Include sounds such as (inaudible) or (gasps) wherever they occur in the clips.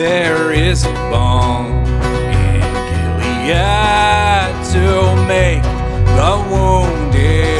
There is a balm in Gilead to make the wounded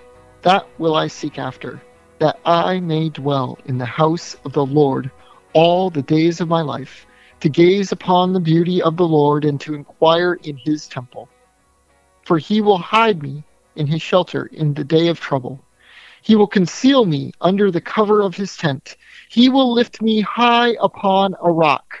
that will I seek after, that I may dwell in the house of the Lord all the days of my life, to gaze upon the beauty of the Lord and to inquire in his temple. For he will hide me in his shelter in the day of trouble. He will conceal me under the cover of his tent. He will lift me high upon a rock.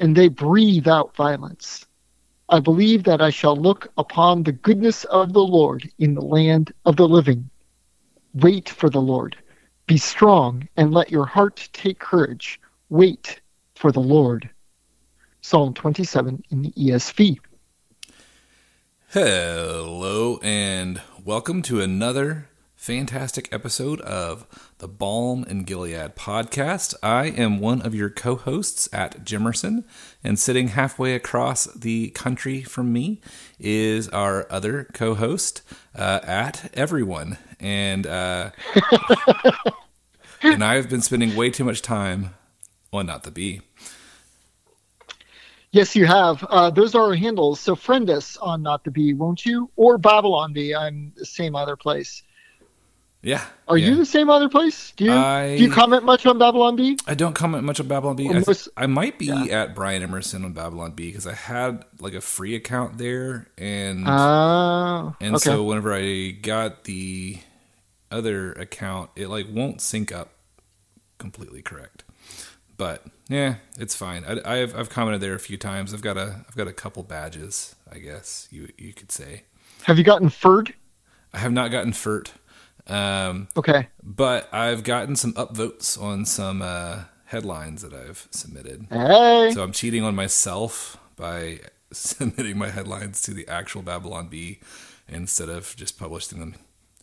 and they breathe out violence. I believe that I shall look upon the goodness of the Lord in the land of the living. Wait for the Lord. Be strong, and let your heart take courage. Wait for the Lord. Psalm 27 in the ESV. Hello, and welcome to another fantastic episode of the Balm and Gilead podcast. I am one of your co hosts at Jimerson, and sitting halfway across the country from me is our other co host uh, at Everyone. And, uh, (laughs) and I've been spending way too much time on Not the Bee. Yes, you have. Uh, those are our handles. So friend us on Not the Bee, won't you? Or Babylon Bee. I'm the same other place. Yeah. Are yeah. you the same other place? Do you I- do you comment much on Babylon Bee? I don't comment much on Babylon Bee. I, Almost- I might be yeah. at Brian Emerson on Babylon Bee because I had like a free account there, and Uh, and okay. so whenever I got the other account, it like won't sync up completely correct. But yeah, it's fine. I, I've I've commented there a few times. I've got a I've got a couple badges, I guess you you could say. have you gotten furred? I have not gotten FERT, um, Okay. but I've gotten some upvotes on some uh, headlines that I've submitted. Hey. So I'm cheating on myself by (laughs) submitting my headlines to the actual Babylon Bee instead of just publishing them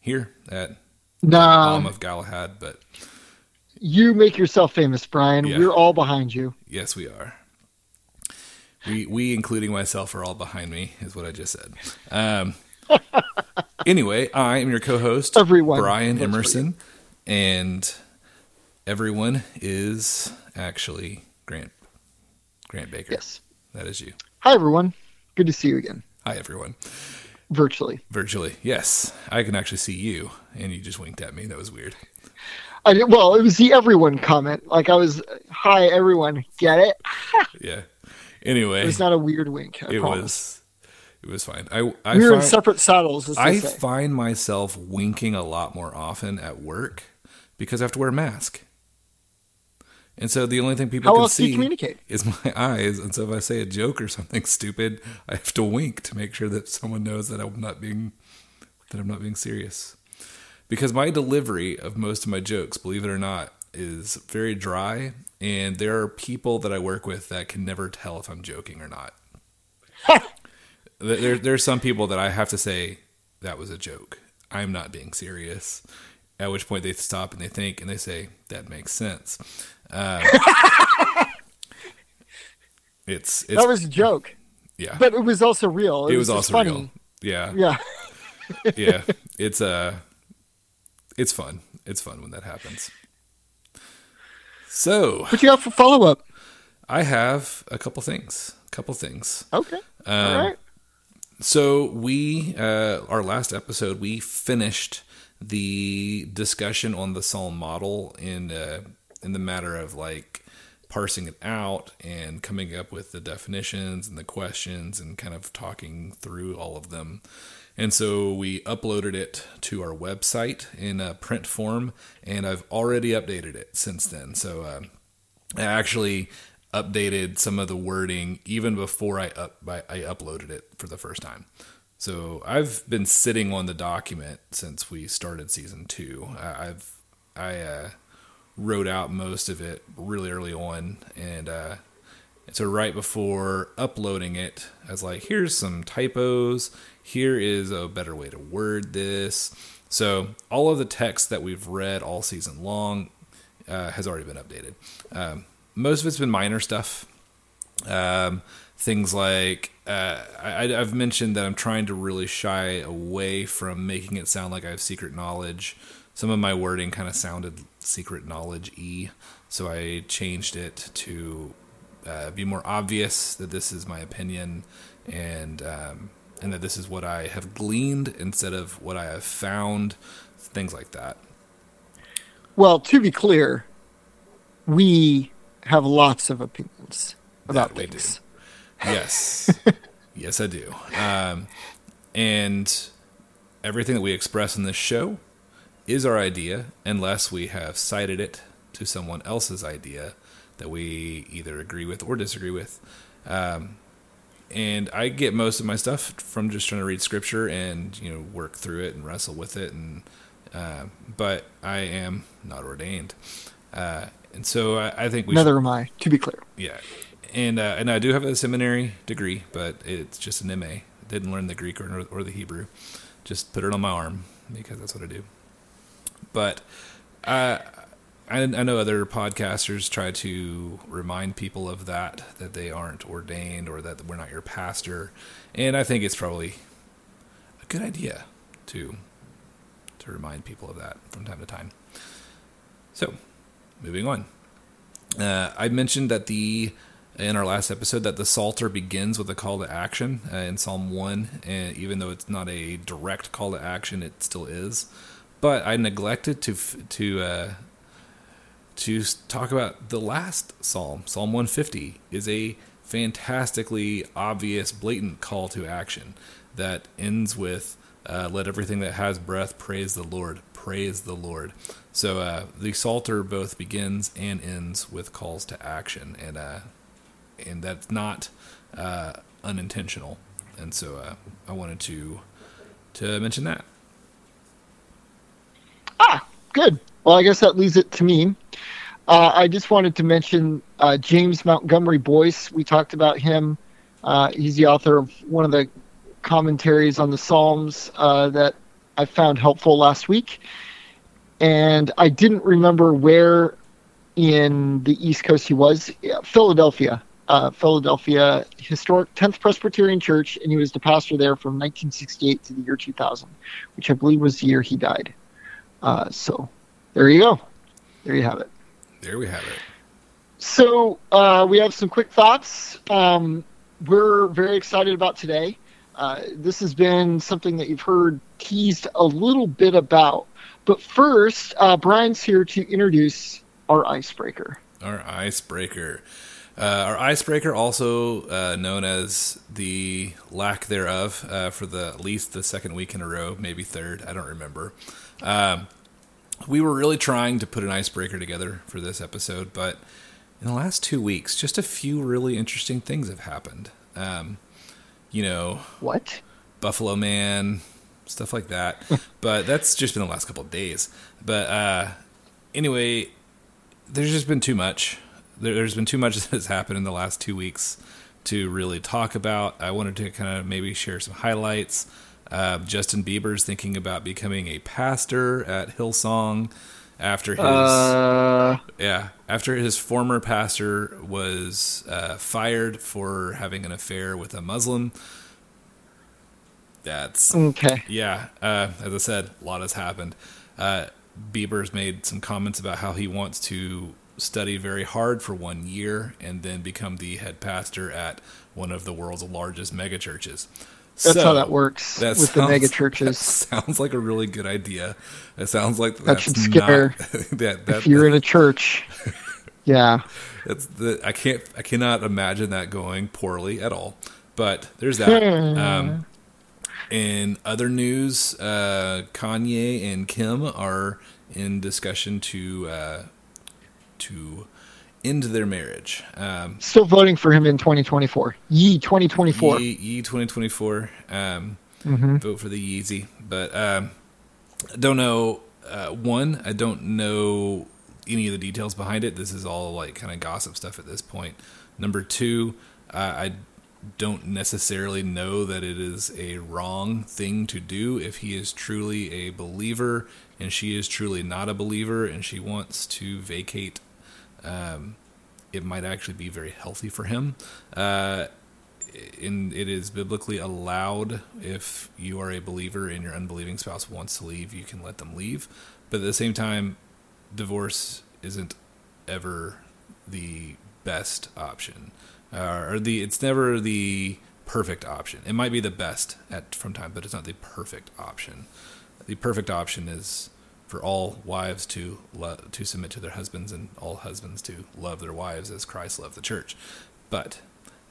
here at nah, Balm of Gilead. But you make yourself famous, Brian. Yeah. We're all behind you. yes, we are. We, we, including myself, are all behind me, is what I just said. Um, (laughs) anyway, I am your co-host, Everyone Brian Emerson, and everyone is actually Grant Grant Baker. Yes. that is you. Hi, everyone. Good to see you again. Hi, everyone. virtually. Virtually, yes. I can actually see you, and you just winked at me. That was weird. I did, well, it was the everyone comment. Like I was, hi everyone, get it? (laughs) Yeah. Anyway, It was not a weird wink. I it promise. was it was fine. I I We were in separate saddles. I say. find myself winking a lot more often at work because I have to wear a mask. And so the only thing people How can see communicate? is my (laughs) eyes. And so if I say a joke or something (laughs) stupid, I have to wink to make sure that someone knows that I'm not being that I'm not being serious. Because my delivery of most of my jokes, believe it or not, is very dry, and there are people that I work with that can never tell if I'm joking or not. (laughs) there, there's some people that I have to say that was a joke. I'm not being serious. At which point they stop and they think and they say that makes sense. Um, (laughs) it's it's that was a joke, yeah. but it was also real. It, it was just also funny. real. Yeah, Yeah. (laughs) yeah. (laughs) It's uh, it's fun. It's fun when that happens. So What you got for follow up? I have a couple things. A couple things. Okay. All Um, right. So we, uh, our last episode, we finished the discussion on the psalm model in uh, in the matter of like parsing it out and coming up with the definitions and the questions and kind of talking through all of them. And so we uploaded it to our website in a print form, and I've already updated it since then. So I actually updated some of the wording even before I up I, I uploaded it for the first time. So I've been sitting on the document since we started season two. I, I've I uh, wrote out most of it really early on, and uh, so right before uploading it, I was like, "Here's some typos. Here is a better way to word this." So all of the text that we've read all season long uh, has already been updated. Um, most of it's been minor stuff. Um, things like uh, I, I've mentioned that I'm trying to really shy away from making it sound like I have secret knowledge. Some of my wording kind of sounded secret knowledge e, so I changed it to uh, be more obvious that this is my opinion and um, and that this is what I have gleaned instead of what I have found. Things like that. Well, to be clear, we have lots of opinions about That. Yes. (laughs) yes, I do. Um, and everything that we express in this show is our idea, unless we have cited it to someone else's idea that we either agree with or disagree with. Um, and I get most of my stuff from just trying to read scripture and you know work through it and wrestle with it. And uh, but I am not ordained, uh, and so I, I think we should Neither am I, to be clear. yeah, and uh, and I do have a seminary degree, but it's just an MA. Didn't learn the Greek or or the Hebrew. Just put it on my arm because that's what I do. But uh, I I know other podcasters try to remind people of that that they aren't ordained or that we're not your pastor, and I think it's probably a good idea to to remind people of that from time to time. So, moving on. Uh, I mentioned that the in our last episode that the Psalter begins with a call to action uh, in Psalm one, and even though it's not a direct call to action, it still is. But I neglected to to uh, to talk about the last Psalm. Psalm 150 is a fantastically obvious, blatant call to action that ends with uh, "Let everything that has breath praise the Lord." Praise the Lord. So uh, the Psalter both begins and ends with calls to action, and uh, and that's not uh, unintentional. And so uh, I wanted to to mention that. Ah, good. Well, I guess that leaves it to me. Uh, I just wanted to mention uh, James Montgomery Boice. We talked about him. He's the author of one of the commentaries on the Psalms that I found helpful last week. And I didn't remember where in the East Coast he was. Yeah, Philadelphia. Uh, Philadelphia Historic 10th Presbyterian Church, and he was the pastor there from 1968 to the year 2000, which I believe was the year he died. Uh, so there you go. There you have it. There we have it. So uh, we have some quick thoughts. Um, we're very excited about today. Uh, this has been something that you've heard teased a little bit about. But first, uh, Brian's here to introduce our icebreaker. Our icebreaker. Uh, our icebreaker, also uh, known as the lack thereof, uh, for the at least the second week in a row, maybe third. I don't remember. Um, we were really trying to put an icebreaker together for this episode, but in the last two weeks, just a few really interesting things have happened. Um, you know, What? Buffalo Man, stuff like that. (laughs) but that's just been the last couple of days. But uh, anyway, there's just been too much. There, there's been too much (laughs) that has happened in the last two weeks to really talk about. I wanted to kind of maybe share some highlights. Uh, Justin Bieber's thinking about becoming a pastor at Hillsong after his Uh, yeah, after his former pastor was uh, fired for having an affair with a Muslim. That's okay. yeah. Uh, as I said, a lot has happened. Uh, Bieber's made some comments about how he wants to study very hard for one year and then become the head pastor at one of the world's largest megachurches. That's So, how that works that with the sounds- mega (laughs) That churches. sounds like a really good idea. It sounds like That that's should scare not, (laughs) that, that, If you're in a church, (laughs) yeah. That's the I can't I cannot imagine that going poorly at all. But there's that. Um, in other news, uh, Kanye and Kim are in discussion to uh, to end their marriage. Um, Still voting for him in 2024. Yee 2024. Ye, Ye 2024. Um, hmm vote for the Yeezy. But um, I don't know. Uh, one, I don't know any of the details behind it. This is all like kind of gossip stuff at this point. Number two, uh, I don't necessarily know that it is a wrong thing to do if he is truly a believer and she is truly not a believer and she wants to vacate. Um, it might actually be very healthy for him. Uh, in it is biblically allowed if you are a believer and your unbelieving spouse wants to leave, you can let them leave. But at the same time, divorce isn't ever the best option, uh, or the it's never the perfect option. It might be the best at from time, but it's not the perfect option. The perfect option is for all wives to lo- to submit to their husbands and all husbands to love their wives as Christ loved the church. But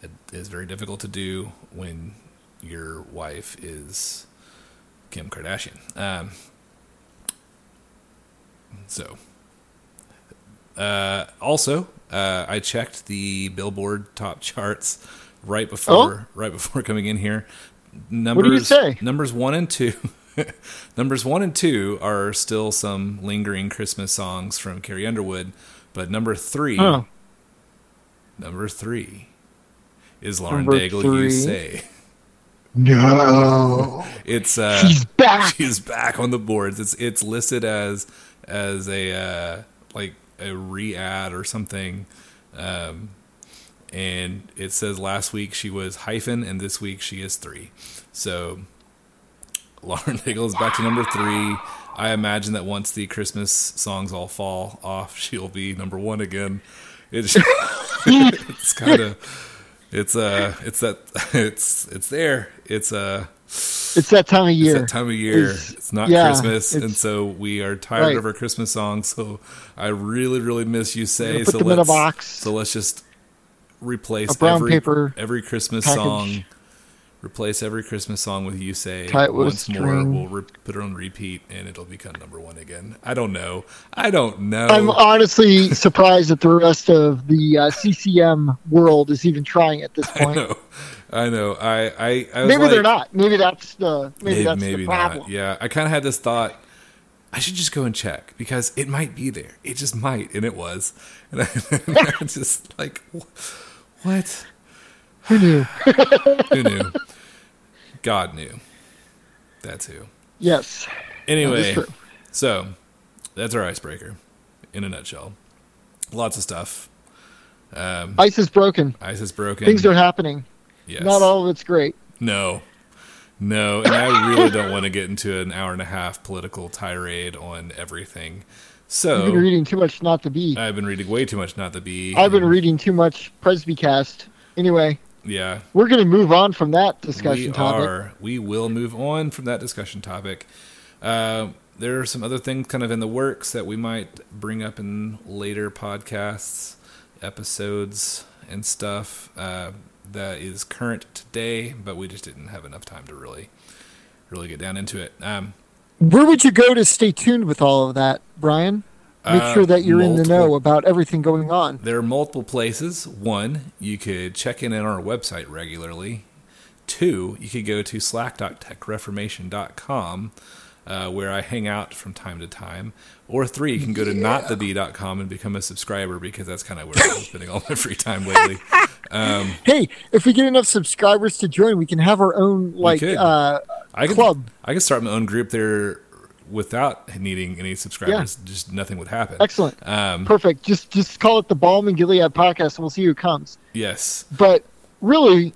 it is very difficult to do when your wife is Kim Kardashian. Um, so, uh, also, uh, I checked the Billboard top charts right before right before (laughs) coming in here. Numbers, do you say? Numbers one and two. (laughs) (laughs) numbers one and two are still some lingering Christmas songs from Carrie Underwood, but number three, Oh, number three, is Lauren Number Daigle. You say no. (laughs) it's uh, She's back. she's back on the boards. It's it's listed as as a uh, like a re-ad or something, um, and it says last week she was hyphen and this week she is three. So Lauren Daigle is back to number three. I imagine that once the Christmas songs all fall off, (laughs) she'll be number one again. (laughs) It's it's kind of it's uh it's that (laughs) it's it's there. It's uh It's that time of year. it's that time of year. It's- It's, not yeah, Christmas, and so we are tired Right. of our Christmas songs. So I really, really miss you say. put So them in a let's box. so let's just replace every paper every Christmas package. song. Replace every Christmas song with "You Say." With Once more, we'll re- put it on repeat, and it'll become number one again. I don't know. I don't know. I'm honestly (laughs) surprised that the rest of the uh, CCM world is even trying at this (laughs) I point. know. I know. I I, I was Maybe they're not. Maybe that's the maybe, Maybe, that's maybe the problem. not. Yeah, I kind of had this thought. I should just go and check because it might be there. It just might, and it was. (laughs) And I, and I just like, what? Who knew? (laughs) Who knew? God knew. That's who. yes. Anyway, true. so that's our icebreaker in a nutshell. Lots of stuff. Um, Ice is broken. ice is broken. Things are happening. yes. Not all of it's great. No. No, and I really don't want to get into an hour and a half political tirade on everything. So You've been reading too much Not the Bee. I've been reading way too much Not the Bee. I've been reading too much Presbycast. Anyway, Yeah, we're going to move on from that discussion we topic. are. We will move on from that discussion topic. Uh, there are some other things kind of in the works that we might bring up in later podcasts, episodes, and stuff uh, that is current today, but we just didn't have enough time to really, really get down into it. Um, Where would you go to stay tuned with all of that, Brian? Make Uh, sure that you're in the know about everything going on. There are multiple places. One, you could check in on our website regularly. Two, you could go to slack.techreformation.com, uh, where I hang out from time to time. Or three, you can go to notthebee.com and become a subscriber because that's kind of where I'm spending all my free time lately. (laughs) Um, Hey, if we get enough subscribers to join, we can have our own like uh, I could, Club. I could start my own group there without needing any subscribers. Just nothing would happen. excellent, Um, perfect. Just just call it the Balm and Gilead podcast, and we'll see who comes. yes. But really,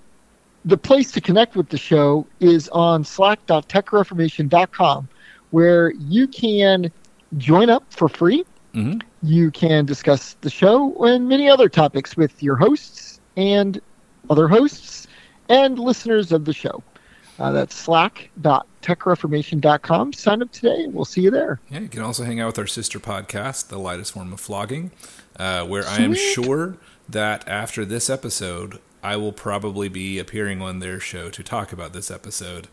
the place to connect with the show is on slack.techreformation.com, where you can join up for free. hmm You can discuss the show and many other topics with your hosts and other hosts and listeners of the show. Uh, that's slack.techreformation.com. Sign up today, and we'll see you there. Yeah, you can also hang out with our sister podcast, The Lightest Form of Flogging, uh, where I am sure that after this episode, I will probably be appearing on their show to talk about this episode.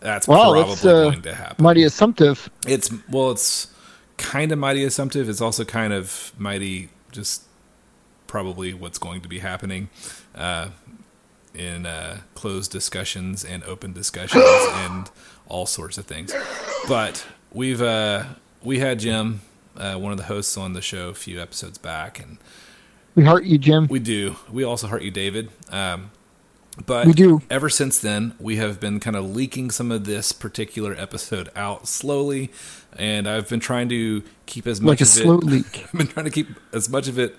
That's Wow, probably that's uh, going to happen. mighty assumptive. It's well, it's kind of mighty assumptive. It's also kind of mighty just probably what's going to be happening uh, in uh, closed discussions and open discussions (gasps) and all sorts of things. But we've uh, we had Jim, uh, one of the hosts on the show, a few episodes back, and We heart you, Jim. we do. We also heart you, David. Um, but We do. ever since then, we have been kind of leaking some of this particular episode out slowly, and I've been trying to keep as much Like a of slow it. (laughs) leak. I've been trying to keep as much of it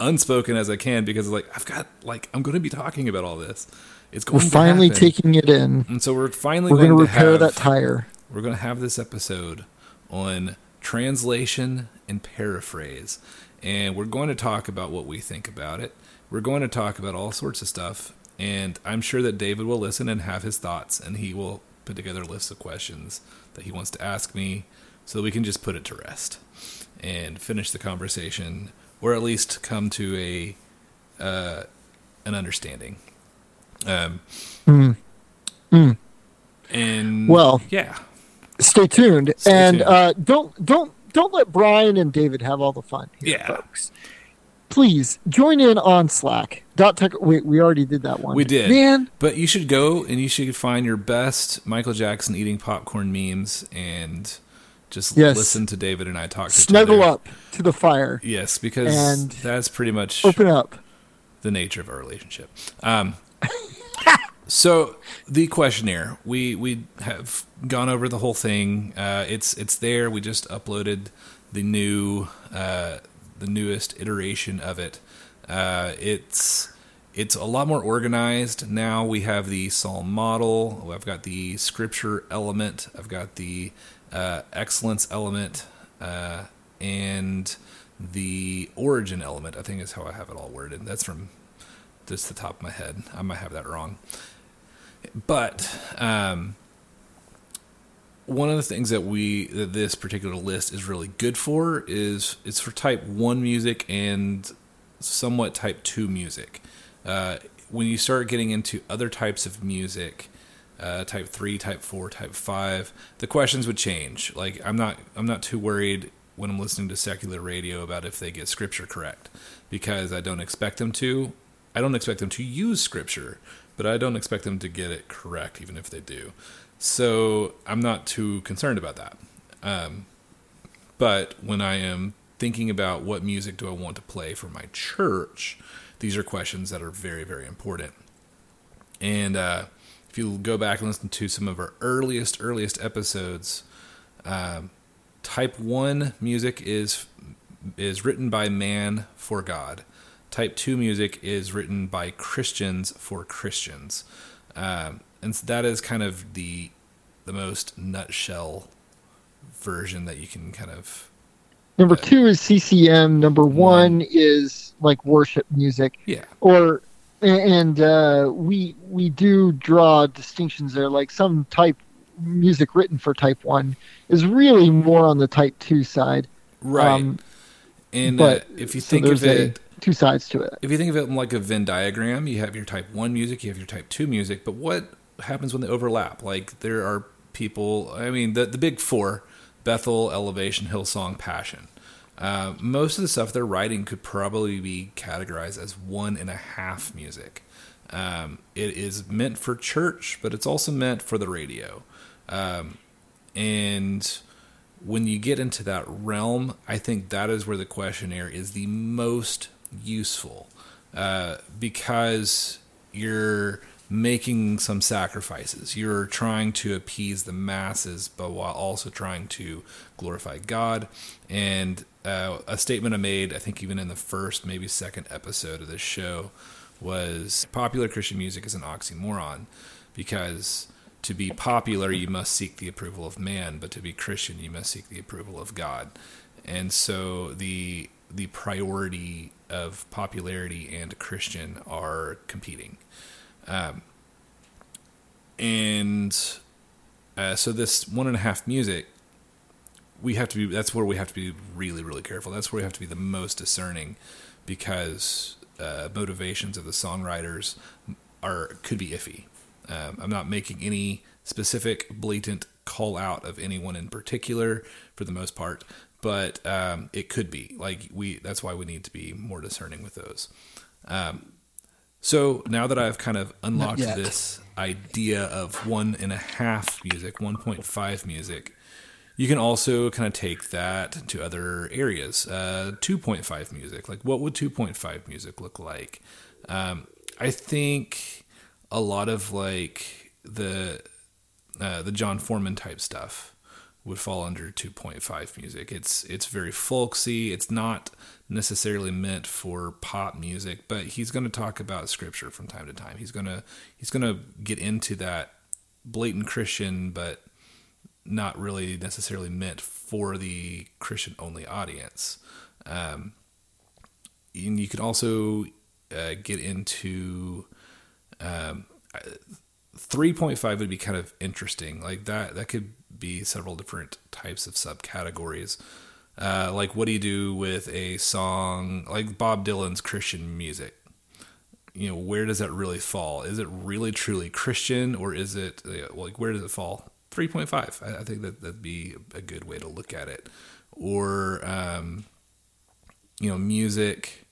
unspoken as I can because, like, I've got like I'm going to be talking about all this. It's going We're finally happen. taking it in. and so we're finally We're going going to repair have, that tire. we're going to have this episode on translation and paraphrase. And we're going to talk about what we think about it. We're going to talk about all sorts of stuff. And I'm sure that David will listen and have his thoughts, and he will put together a list of questions that he wants to ask me so that we can just put it to rest and finish the conversation, or at least come to a uh, an understanding. Um, And Well, yeah, Stay tuned, Stay and tuned. Uh, don't don't don't let Brian and David have all the fun here, Yeah. folks. Please join in on Slack. Dot tech. Wait, we already did that one. We did. man. But you should go and you should find your best Michael Jackson eating popcorn memes and just Yes. listen to David and I talk to each Snuggle up to the fire. Yes, because And that's pretty much Open up. the nature of our relationship. Um, (laughs) so the questionnaire, we we have gone over the whole thing. Uh, it's it's there. We just uploaded the new uh, the newest iteration of it. Uh, it's it's a lot more organized now. We have the psalm model. I've got the scripture element. I've got the uh, excellence element, uh, and the origin element. I think is how I have it all worded. That's from just the top of my head. I might have that wrong. But um, one of the things that we that this particular list is really good for is it's for type one music and somewhat type two music. Uh, when you start getting into other types of music, uh, type three, type four, type five, the questions would change. Like I'm not I'm not too worried when I'm listening to secular radio about if they get scripture correct because I don't expect them to. I don't expect them to use scripture, but I don't expect them to get it correct even if they do. So I'm not too concerned about that. Um, but when I am thinking about what music do I want to play for my church, these are questions that are very, very important. And uh, if you go back and listen to some of our earliest, earliest episodes, um, type one music is is written by man for God. Type two music is written by Christians for Christians, um, and that is kind of the the most nutshell version that you can kind of Number two is CCM. Number one is like worship music, yeah or and uh, we we do draw distinctions there. Like some type music written for Type One is really more on the Type Two side. Right. Um, and uh, but if you so think of it, two sides to it. if you think of it like a Venn diagram, you have your type 1 music, you have your type 2 music, but what happens when they overlap? Like there are people, I mean, the, the big four Bethel, Elevation, Hillsong, Passion. Uh, most of the stuff they're writing could probably be categorized as one and a half music. Um, it is meant for church, but it's also meant for the radio. Um, and when you get into that realm, I think that is where the questionnaire is the most useful uh, because you're making some sacrifices. You're trying to appease the masses, but while also trying to glorify God. And uh, a statement I made, I think even in the first, maybe second episode of this show, was popular Christian music is an oxymoron because to be popular, you must seek the approval of man, but to be Christian, you must seek the approval of God. And so the the priority of popularity and Christian are competing. Um, and uh, so this one and a half music, we have to be. That's where we have to be really, really careful. That's where we have to be the most discerning, because uh, motivations of the songwriters are could be iffy. Um, I'm not making any specific blatant call out of anyone in particular for the most part, but um, it could be like we. That's why we need to be more discerning with those. Um, so now that I've kind of unlocked this idea of one and a half music, 1.5 music, you can also kind of take that to other areas. Uh, 2.5 music, like what would 2.5 music look like? Um, I think a lot of like the uh, the Jon Foreman type stuff would fall under 2.5 music. It's it's very folksy. It's not necessarily meant for pop music, but he's going to talk about scripture from time to time. He's going to he's going to get into that blatant Christian but not really necessarily meant for the Christian only audience. Um, and you can also uh, get into um, 3.5 would be kind of interesting. Like that, that could be several different types of subcategories. Uh, like, what do you do with a song like Bob Dylan's Christian music? You know, where does that really fall? Is it really truly Christian, or is it uh, like where does it fall? 3.5. I, I think that that'd be a good way to look at it. Or, um, you know, music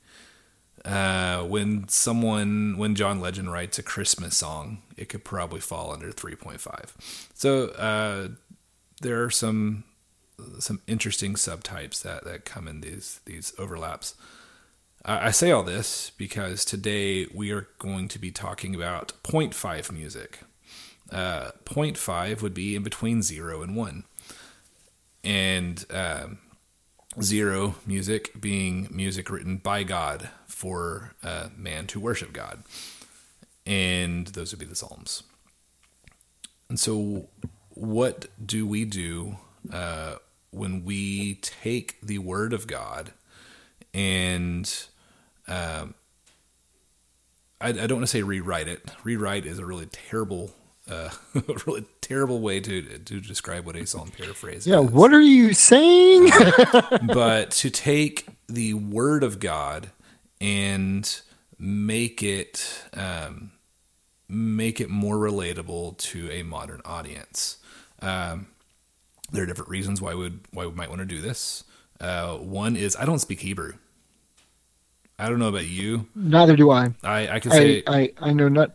uh, when someone when John Legend writes a Christmas song, it could probably fall under 3.5. So uh, there are some some interesting subtypes that, that come in these these overlaps. I say all this because today we are going to be talking about 0.5 music. Uh, 0.5 would be in between zero and one, and um, zero music being music written by God for uh, man to worship God. And those would be the Psalms. And so, what do we do uh, when we take the Word of God and um, I, I don't want to say rewrite it. Rewrite is a really terrible, uh, (laughs) really terrible way to to describe what a psalm paraphrase Yeah, is what are you saying? (laughs) (laughs) but to take the word of God and make it um, make it more relatable to a modern audience. Um, there are different reasons why we would why we might want to do this. Uh, one is I don't speak Hebrew. I don't know about you. Neither do I. I, I can say I, I know not.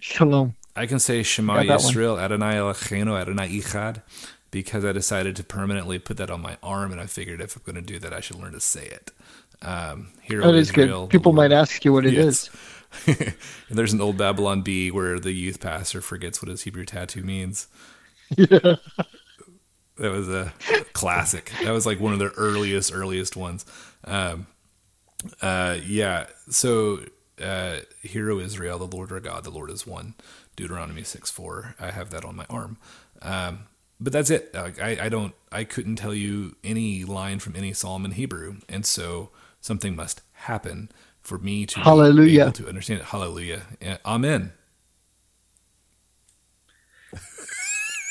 Shalom. I can say Shema Got that one. Yisrael Adonai Eloheinu Adonai Echad because I decided to permanently put that on my arm, and I figured if I'm going to do that, I should learn to say it. Um, Hero That is Israel, good. People Lord- might ask you what it is. Yes. (laughs) and there's an old Babylon Bee where the youth pastor forgets what his Hebrew tattoo means. (laughs) Yeah. That was a classic. That was like one of the earliest, earliest ones. Um, uh, yeah. So, uh, Hero Israel, the Lord our God, the Lord is one. Deuteronomy 6 4. I have that on my arm. Um, but that's it. Like, I, I don't, I couldn't tell you any line from any psalm in Hebrew. And so something must happen for me to Hallelujah. be able to understand it. Hallelujah. Amen.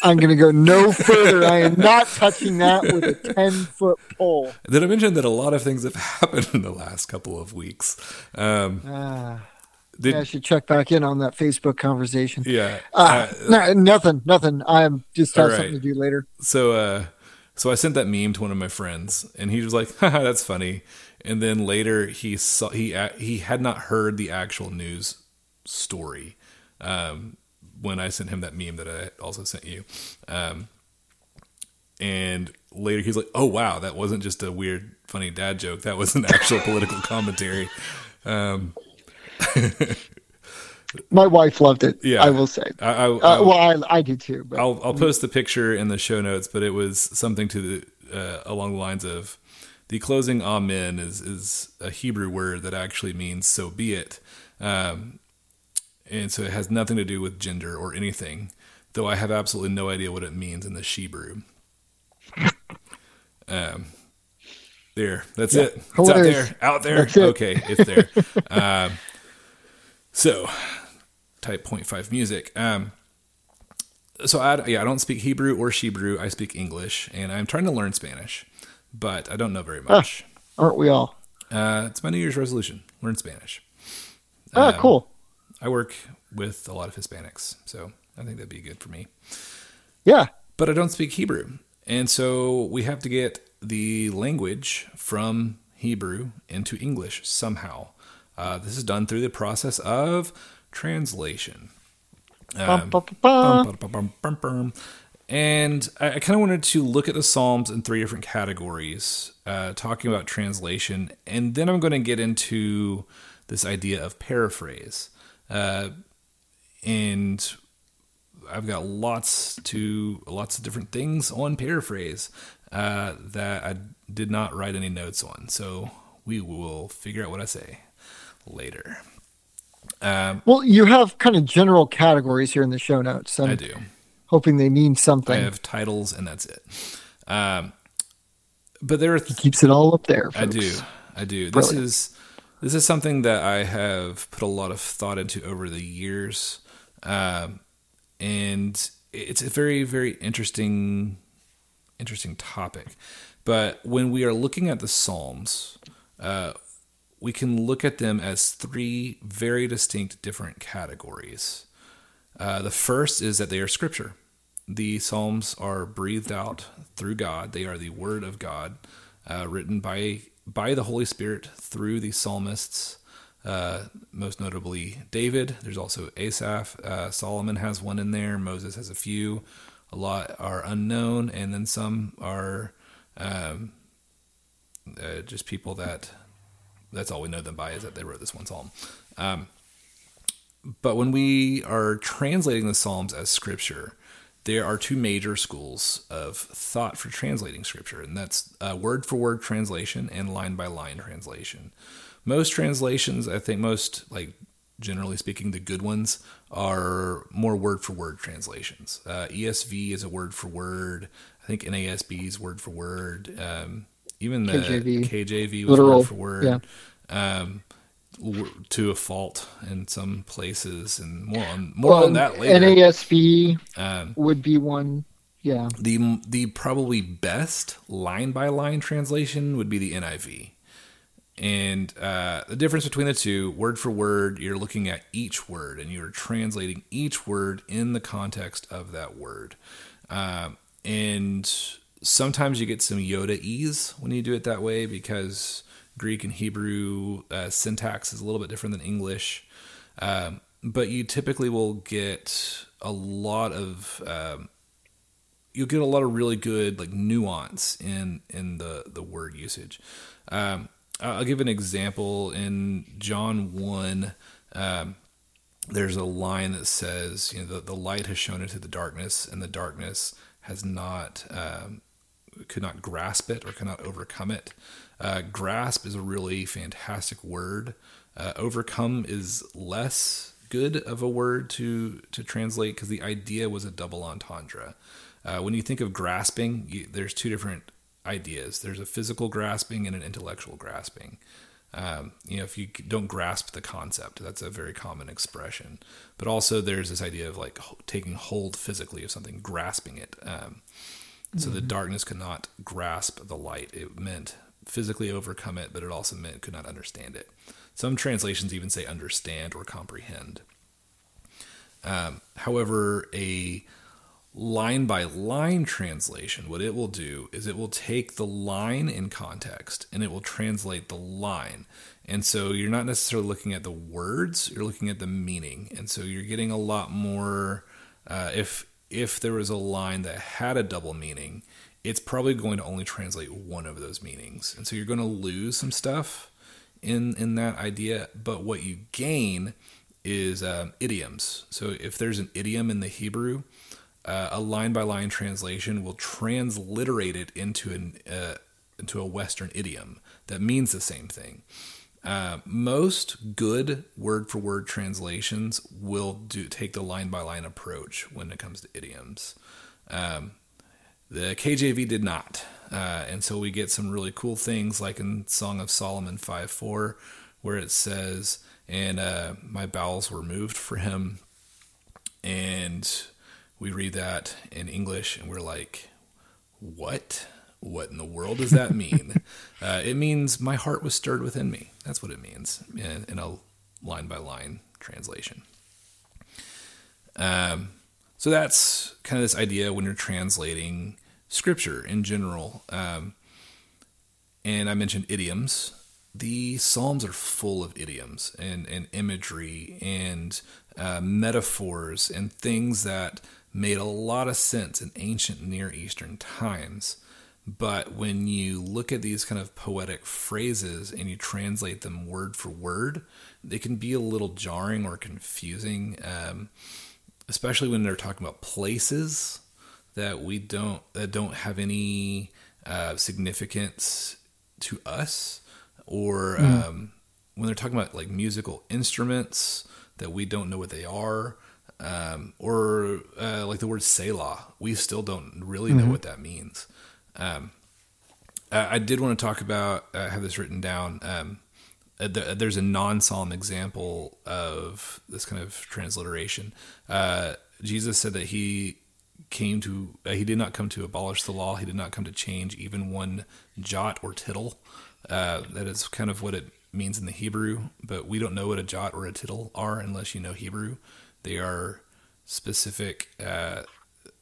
I'm going to go no further. I am not touching that with a 10 foot pole. Did I mention that a lot of things have (laughs) happened in the last couple of weeks? Um, Ah, did, yeah, I should check back in on that Facebook conversation. yeah. Uh, uh, no, nothing, nothing. I'm just have right. something to do later. so uh so I sent that meme to one of my friends and he was like, (laughs) Haha, that's funny. And then later he saw he he had not heard the actual news story. Um when I sent him that meme that I also sent you. Um and later he's like, "Oh wow, that wasn't just a weird funny dad joke. That was an actual (laughs) political commentary." Um (laughs) My wife loved it. Yeah. I will say. I, I, Uh, well, I, I do too. But I'll I'll post the picture in the show notes, but it was something to the uh, along the lines of the closing amen is is a Hebrew word that actually means so be it, um, and so it has nothing to do with gender or anything. Though I have absolutely no idea what it means in the Hebrew. Um, there, that's it. It's out there, out there. It. Okay, it's there. (laughs) um, so, type 0.5 music. Um, so I yeah I don't speak Hebrew or Shebrew. I speak English, and I'm trying to learn Spanish, but I don't know very much. aren't we all? Uh, it's my New Year's resolution: learn Spanish. Ah, Um, cool. I work with a lot of Hispanics, so I think that'd be good for me. Yeah. But I don't speak Hebrew, and so we have to get the language from Hebrew into English somehow. Uh, this is done through the process of translation. Bum. And I, I kind of wanted to look at the Psalms in three different categories, uh, talking about translation, and then I'm going to get into this idea of paraphrase. Uh, and I've got lots to lots of different things on paraphrase uh, that I did not write any notes on. So we will figure out what I say later. Um, Well, you have kind of general categories here in the show notes. I'm I do. hoping they mean something. I have titles, and that's it. Um, but there are th- Keeps it all up there. I do, I do. This is this is something that I have put a lot of thought into over the years, um, and it's a very, very interesting, interesting topic. But when we are looking at the Psalms, uh, we can look at them as three very distinct different categories. Uh, the first is that they are scripture. The Psalms are breathed out through God. They are the Word of God, uh, written by by the Holy Spirit through the psalmists. Uh, most notably David. There's also Asaph. Uh, Solomon has one in there. Moses has a few. A lot are unknown, and then some are um, uh, just people that that's all we know them by is that they wrote this one psalm. Um, but when we are translating the Psalms as scripture, there are two major schools of thought for translating scripture, and that's uh, word for word translation and line by line translation. Most translations, I think, most like generally speaking, the good ones are more word for word translations. Uh, ESV is a word for word. I think NASB is word for word. Um, even the KJV. KJV was Literal, word for word. yeah. Um, to a fault in some places, and more on more Well, on that later. NASB Um, would be one. Yeah. the the probably best line by line translation would be the NIV. And uh, the difference between the two, word for word, you're looking at each word and you're translating each word in the context of that word. Um, and sometimes you get some Yoda ease when you do it that way because Greek and Hebrew uh, syntax is a little bit different than English. Um, but you typically will get a lot of um, you'll get a lot of really good like nuance in in the the word usage. Um, I'll give an example in John one. Um, there's a line that says, you know, the, the light has shown into the darkness, and the darkness has not um, could not grasp it or cannot overcome it. Uh, grasp is a really fantastic word. Uh, overcome is less good of a word to to translate because the idea was a double entendre. Uh, when you think of grasping, you, there's two different ideas. There's a physical grasping and an intellectual grasping. Um, you know, if you don't grasp the concept, that's a very common expression. But also, there's this idea of like taking hold physically of something, grasping it. Um, so mm-hmm. the darkness could not grasp the light. It meant physically overcome it, but it also meant could not understand it. Some translations even say understand or comprehend. Um, however, a line by line translation, what it will do is it will take the line in context and it will translate the line. And so you're not necessarily looking at the words, you're looking at the meaning. And so you're getting a lot more. Uh, if if there was a line that had a double meaning, it's probably going to only translate one of those meanings. And so you're going to lose some stuff in in that idea. But what you gain is um, idioms. So if there's an idiom in the Hebrew, uh, a line by line translation will transliterate it into an uh, into a Western idiom that means the same thing. Uh, most good word for word translations will do take the line by line approach when it comes to idioms. Um, the KJV did not, uh, and so we get some really cool things like in Song of Solomon five four, where it says, "And uh, my bowels were moved for him," and we read that in English and we're like, what? What in the world does that mean? (laughs) uh, it means my heart was stirred within me. That's what it means in, in a line by line translation. Um, so that's kind of this idea when you're translating scripture in general. Um, and I mentioned idioms. The Psalms are full of idioms and, and imagery and uh, metaphors and things that made a lot of sense in ancient Near Eastern times. But when you look at these kind of poetic phrases and you translate them word for word, they can be a little jarring or confusing, um, especially when they're talking about places that we don't that don't have any uh, significance to us, or mm. um, when they're talking about like musical instruments that we don't know what they are um, or uh, like the word Selah. We still don't really know mm-hmm. what that means. Um, I, I, did want to talk about. I have this written down. Um, there's a non-solemn example of this kind of transliteration. Uh, Jesus said that he came to. Uh, he did not come to abolish the law. He did not come to change even one jot or tittle. Uh, that is kind of what it means in the Hebrew, but we don't know what a jot or a tittle are unless you know Hebrew. They are specific uh,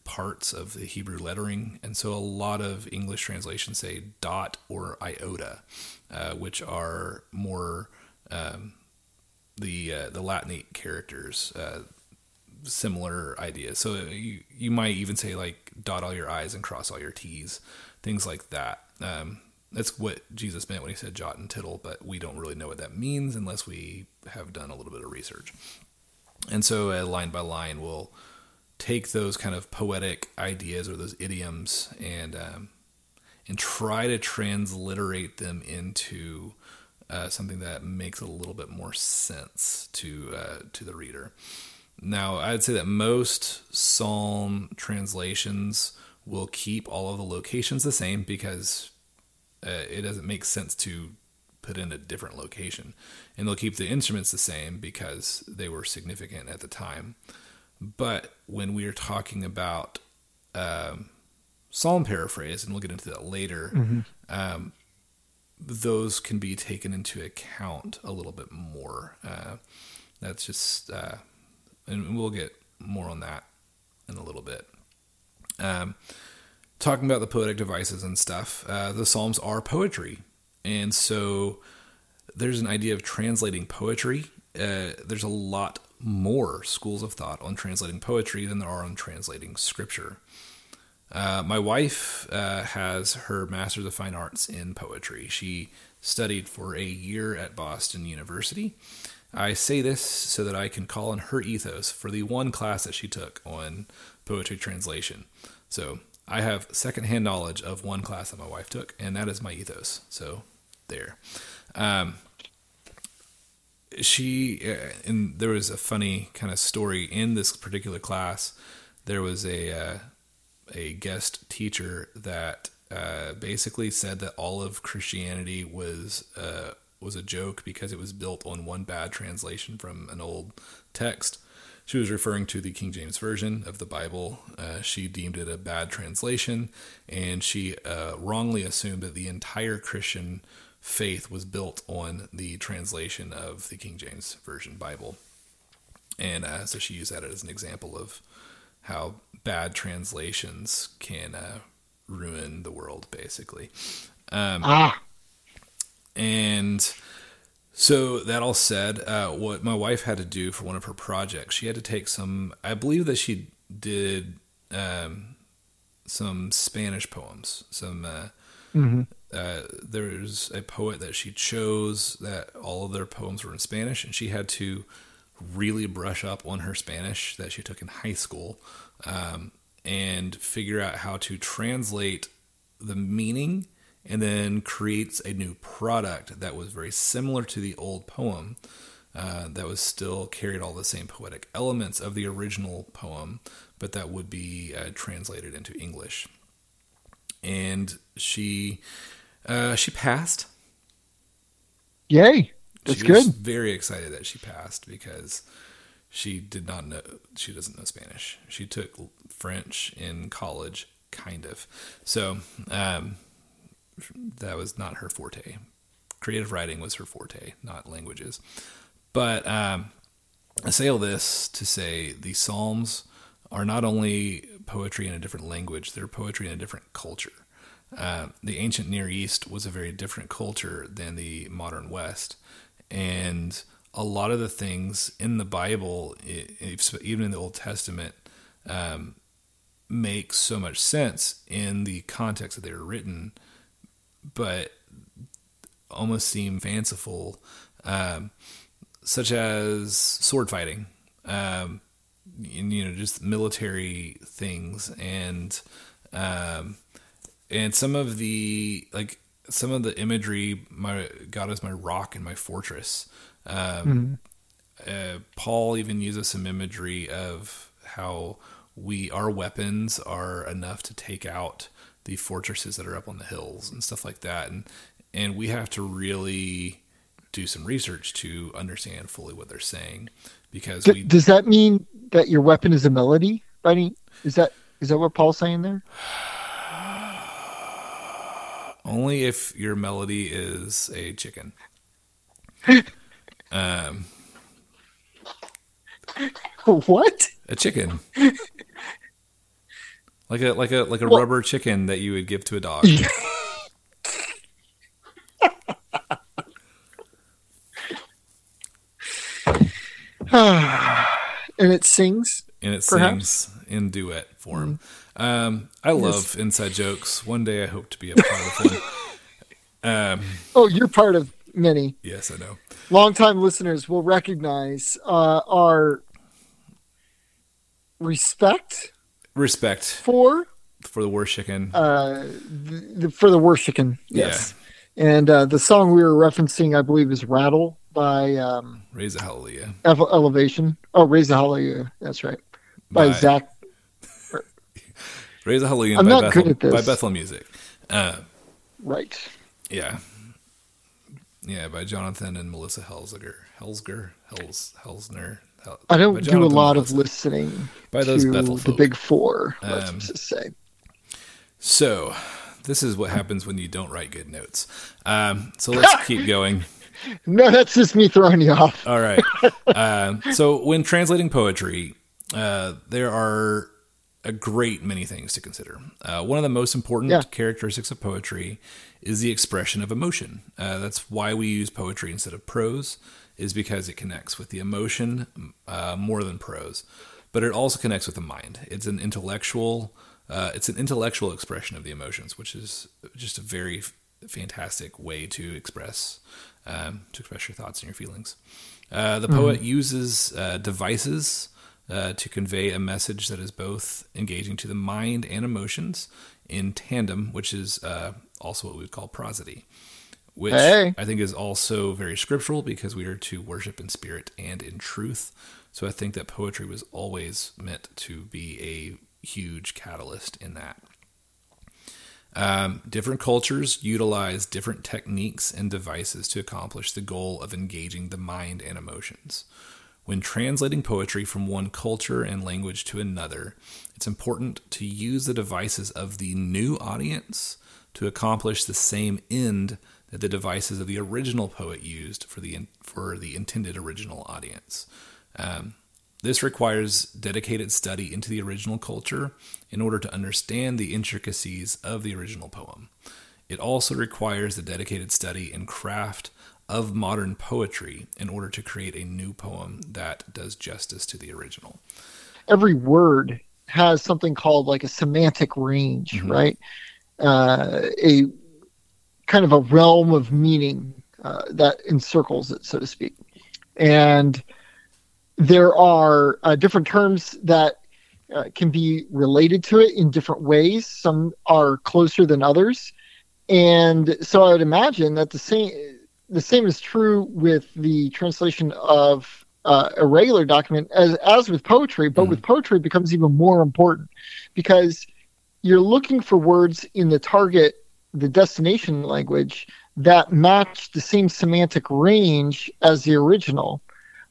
parts of the Hebrew lettering, and so a lot of English translations say dot or iota, uh, which are more um, the uh, the Latinate characters. Uh, similar ideas. So you you might even say like dot all your I's and cross all your T's, things like that. Um, that's what Jesus meant when he said jot and tittle, but we don't really know what that means unless we have done a little bit of research. And so, uh, line by line, we'll take those kind of poetic ideas or those idioms and um, and try to transliterate them into uh, something that makes a little bit more sense to uh, to the reader. Now, I'd say that most psalm translations will keep all of the locations the same because uh, it doesn't make sense to put in a different location. And they'll keep the instruments the same because they were significant at the time. But when we are talking about um, psalm paraphrase, and we'll get into that later, mm-hmm. um, those can be taken into account a little bit more. Uh, that's just, uh, and we'll get more on that in a little bit. Um, talking about the poetic devices and stuff, uh, the Psalms are poetry. And so there's an idea of translating poetry. Uh, there's a lot more schools of thought on translating poetry than there are on translating scripture. Uh, my wife uh, has her Master's of Fine Arts in poetry. She studied for a year at Boston University. I say this so that I can call on her ethos for the one class that she took on poetry translation. So I have secondhand knowledge of one class that my wife took, and that is my ethos. So there. Um, she uh, and there was a funny kind of story in this particular class. There was a uh, a guest teacher that uh, basically said that all of Christianity was uh, was a joke because it was built on one bad translation from an old text. She was referring to the King James Version of the Bible. Uh, she deemed it a bad translation, and she uh, wrongly assumed that the entire Christian faith was built on the translation of the King James Version Bible. And uh, so she used that as an example of how bad translations can uh, ruin the world, basically. Um, Ah, and so that all said, uh, what my wife had to do for one of her projects, she had to take some. I believe that she did um, some Spanish poems. Some uh, mhm. uh, there's a poet that she chose that all of their poems were in Spanish, and she had to really brush up on her Spanish that she took in high school um, and figure out how to translate the meaning and then creates a new product that was very similar to the old poem uh, that was still carried all the same poetic elements of the original poem but that would be uh, translated into english. And she uh, she passed. Yay, that's she was good. very excited that she passed because she did not know she doesn't know Spanish. She took French in college, kind of. So um, that was not her forte. Creative writing was her forte, not languages. But um, I say all this to say the Psalms are not only poetry in a different language; they're poetry in a different culture. Uh, the ancient Near East was a very different culture than the modern West, and a lot of the things in the Bible, even in the Old Testament, um, make so much sense in the context that they were written, but almost seem fanciful, um, such as sword fighting, um, and, you know, just military things. And um, and some of the like some of the imagery my god is my rock and my fortress um, uh, paul even uses some imagery of how we our weapons are enough to take out the fortresses that are up on the hills and stuff like that and and we have to really do some research to understand fully what they're saying because D- we does that mean that your weapon is a melody? Buddy? Is that is that what Paul's saying there? (sighs) Only if your melody is a chicken. (laughs) um, What? a chicken. Like a like a like a rubber chicken that you would give to a dog. (laughs) (sighs) and it sings. and it Perhaps. sings in duet form. Um, I love inside jokes. One day I hope to be a part of one. (laughs) Um, Oh, you're part of many. yes, I know. Longtime listeners will recognize uh, our respect Respect for for the worst chicken. uh, the, the, for the worshipping. Yes. And uh, the song we were referencing, I believe, is "Rattle" by um, Raise a hallelujah. Elevation. Oh, "Raise the Hallelujah." That's right. By, By- Zach. Raise a hallelujah I'm by not Bethel good at this. by Bethel Music. Uh, Right. yeah, yeah, by Jonathan and Melissa Helsger. Helsger, Hels, Helsner. Hel- I don't do a lot of listening By those to Bethel the. Big Four. Let's Um, just say. So, this is what happens when you don't write good notes. Um, so let's (laughs) keep going. No, that's just me throwing you off. All right. Um, (laughs) so, when translating poetry, uh, there are a great many things to consider. Uh, one of the most important Yeah. characteristics of poetry is the expression of emotion. Uh, that's why we use poetry instead of prose, is because it connects with the emotion uh, more than prose. But it also connects with the mind. It's an intellectual. Uh, it's an intellectual expression of the emotions, which is just a very f- fantastic way to express um, to express your thoughts and your feelings. Uh, the poet uses uh, devices uh, to convey a message that is both engaging to the mind and emotions in tandem, which is uh, also what we would call prosody, which Hey. I think is also very scriptural because we are to worship in spirit and in truth. So I think that poetry was always meant to be a huge catalyst in that. Um, different cultures utilize different techniques and devices to accomplish the goal of engaging the mind and emotions. When translating poetry from one culture and language to another, it's important to use the devices of the new audience to accomplish the same end that the devices of the original poet used for the for the intended original audience. Um, this requires dedicated study into the original culture in order to understand the intricacies of the original poem. It also requires the dedicated study and craft of modern poetry in order to create a new poem that does justice to the original. Every word has something called like a semantic range, mm-hmm. right? Uh, a kind of a realm of meaning uh, that encircles it, so to speak. And there are uh, different terms that uh, can be related to it in different ways. Some are closer than others, and so I would imagine that the same the same is true with the translation of uh, a regular document as as with poetry. But mm with poetry, it becomes even more important because you're looking for words in the target, the destination language that match the same semantic range as the original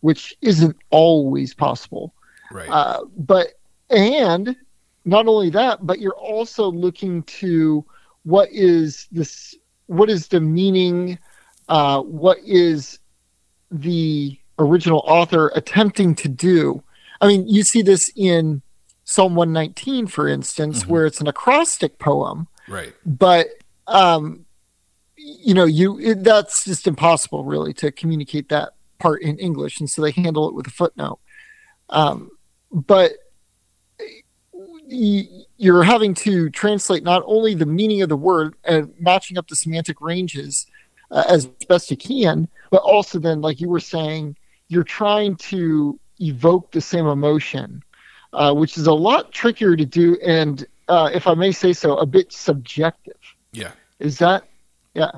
which isn't always possible. Right. Uh, but and not only that, but you're also looking to what is this? What is the meaning? Uh, what is the original author attempting to do? I mean, you see this in Psalm 119, for instance, mm-hmm. where it's an acrostic poem. Right. But um, you know, you it, that's just impossible, really, to communicate that part in English, and so they handle it with a footnote. Um, but you're having to translate not only the meaning of the word and matching up the semantic ranges uh, as best you can, but also then, like you were saying, you're trying to evoke the same emotion, uh, which is a lot trickier to do, and uh, if I may say so, a bit subjective. Yeah. Is that? Yeah.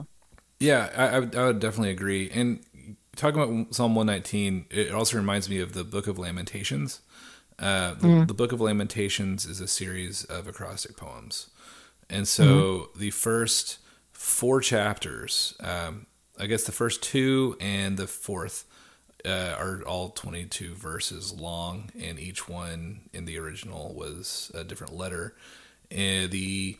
Yeah, I, I, would, I would definitely agree. And talking about Psalm 119, it also reminds me of the Book of Lamentations. Uh, the, mm. the, Book of Lamentations is a series of acrostic poems. And so mm-hmm. the first four chapters, um, I guess the first two and the fourth, uh, are all 22 verses long, and each one in the original was a different letter. And the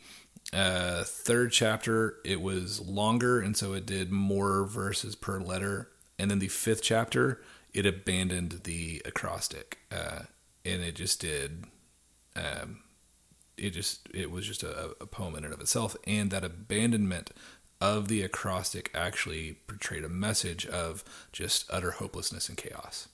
uh, third chapter, it was longer, and so it did more verses per letter and then the fifth chapter it abandoned the acrostic uh, and it just did um, it just it was just a, a, poem in and of itself and that abandonment of the acrostic actually portrayed a message of just utter hopelessness and chaos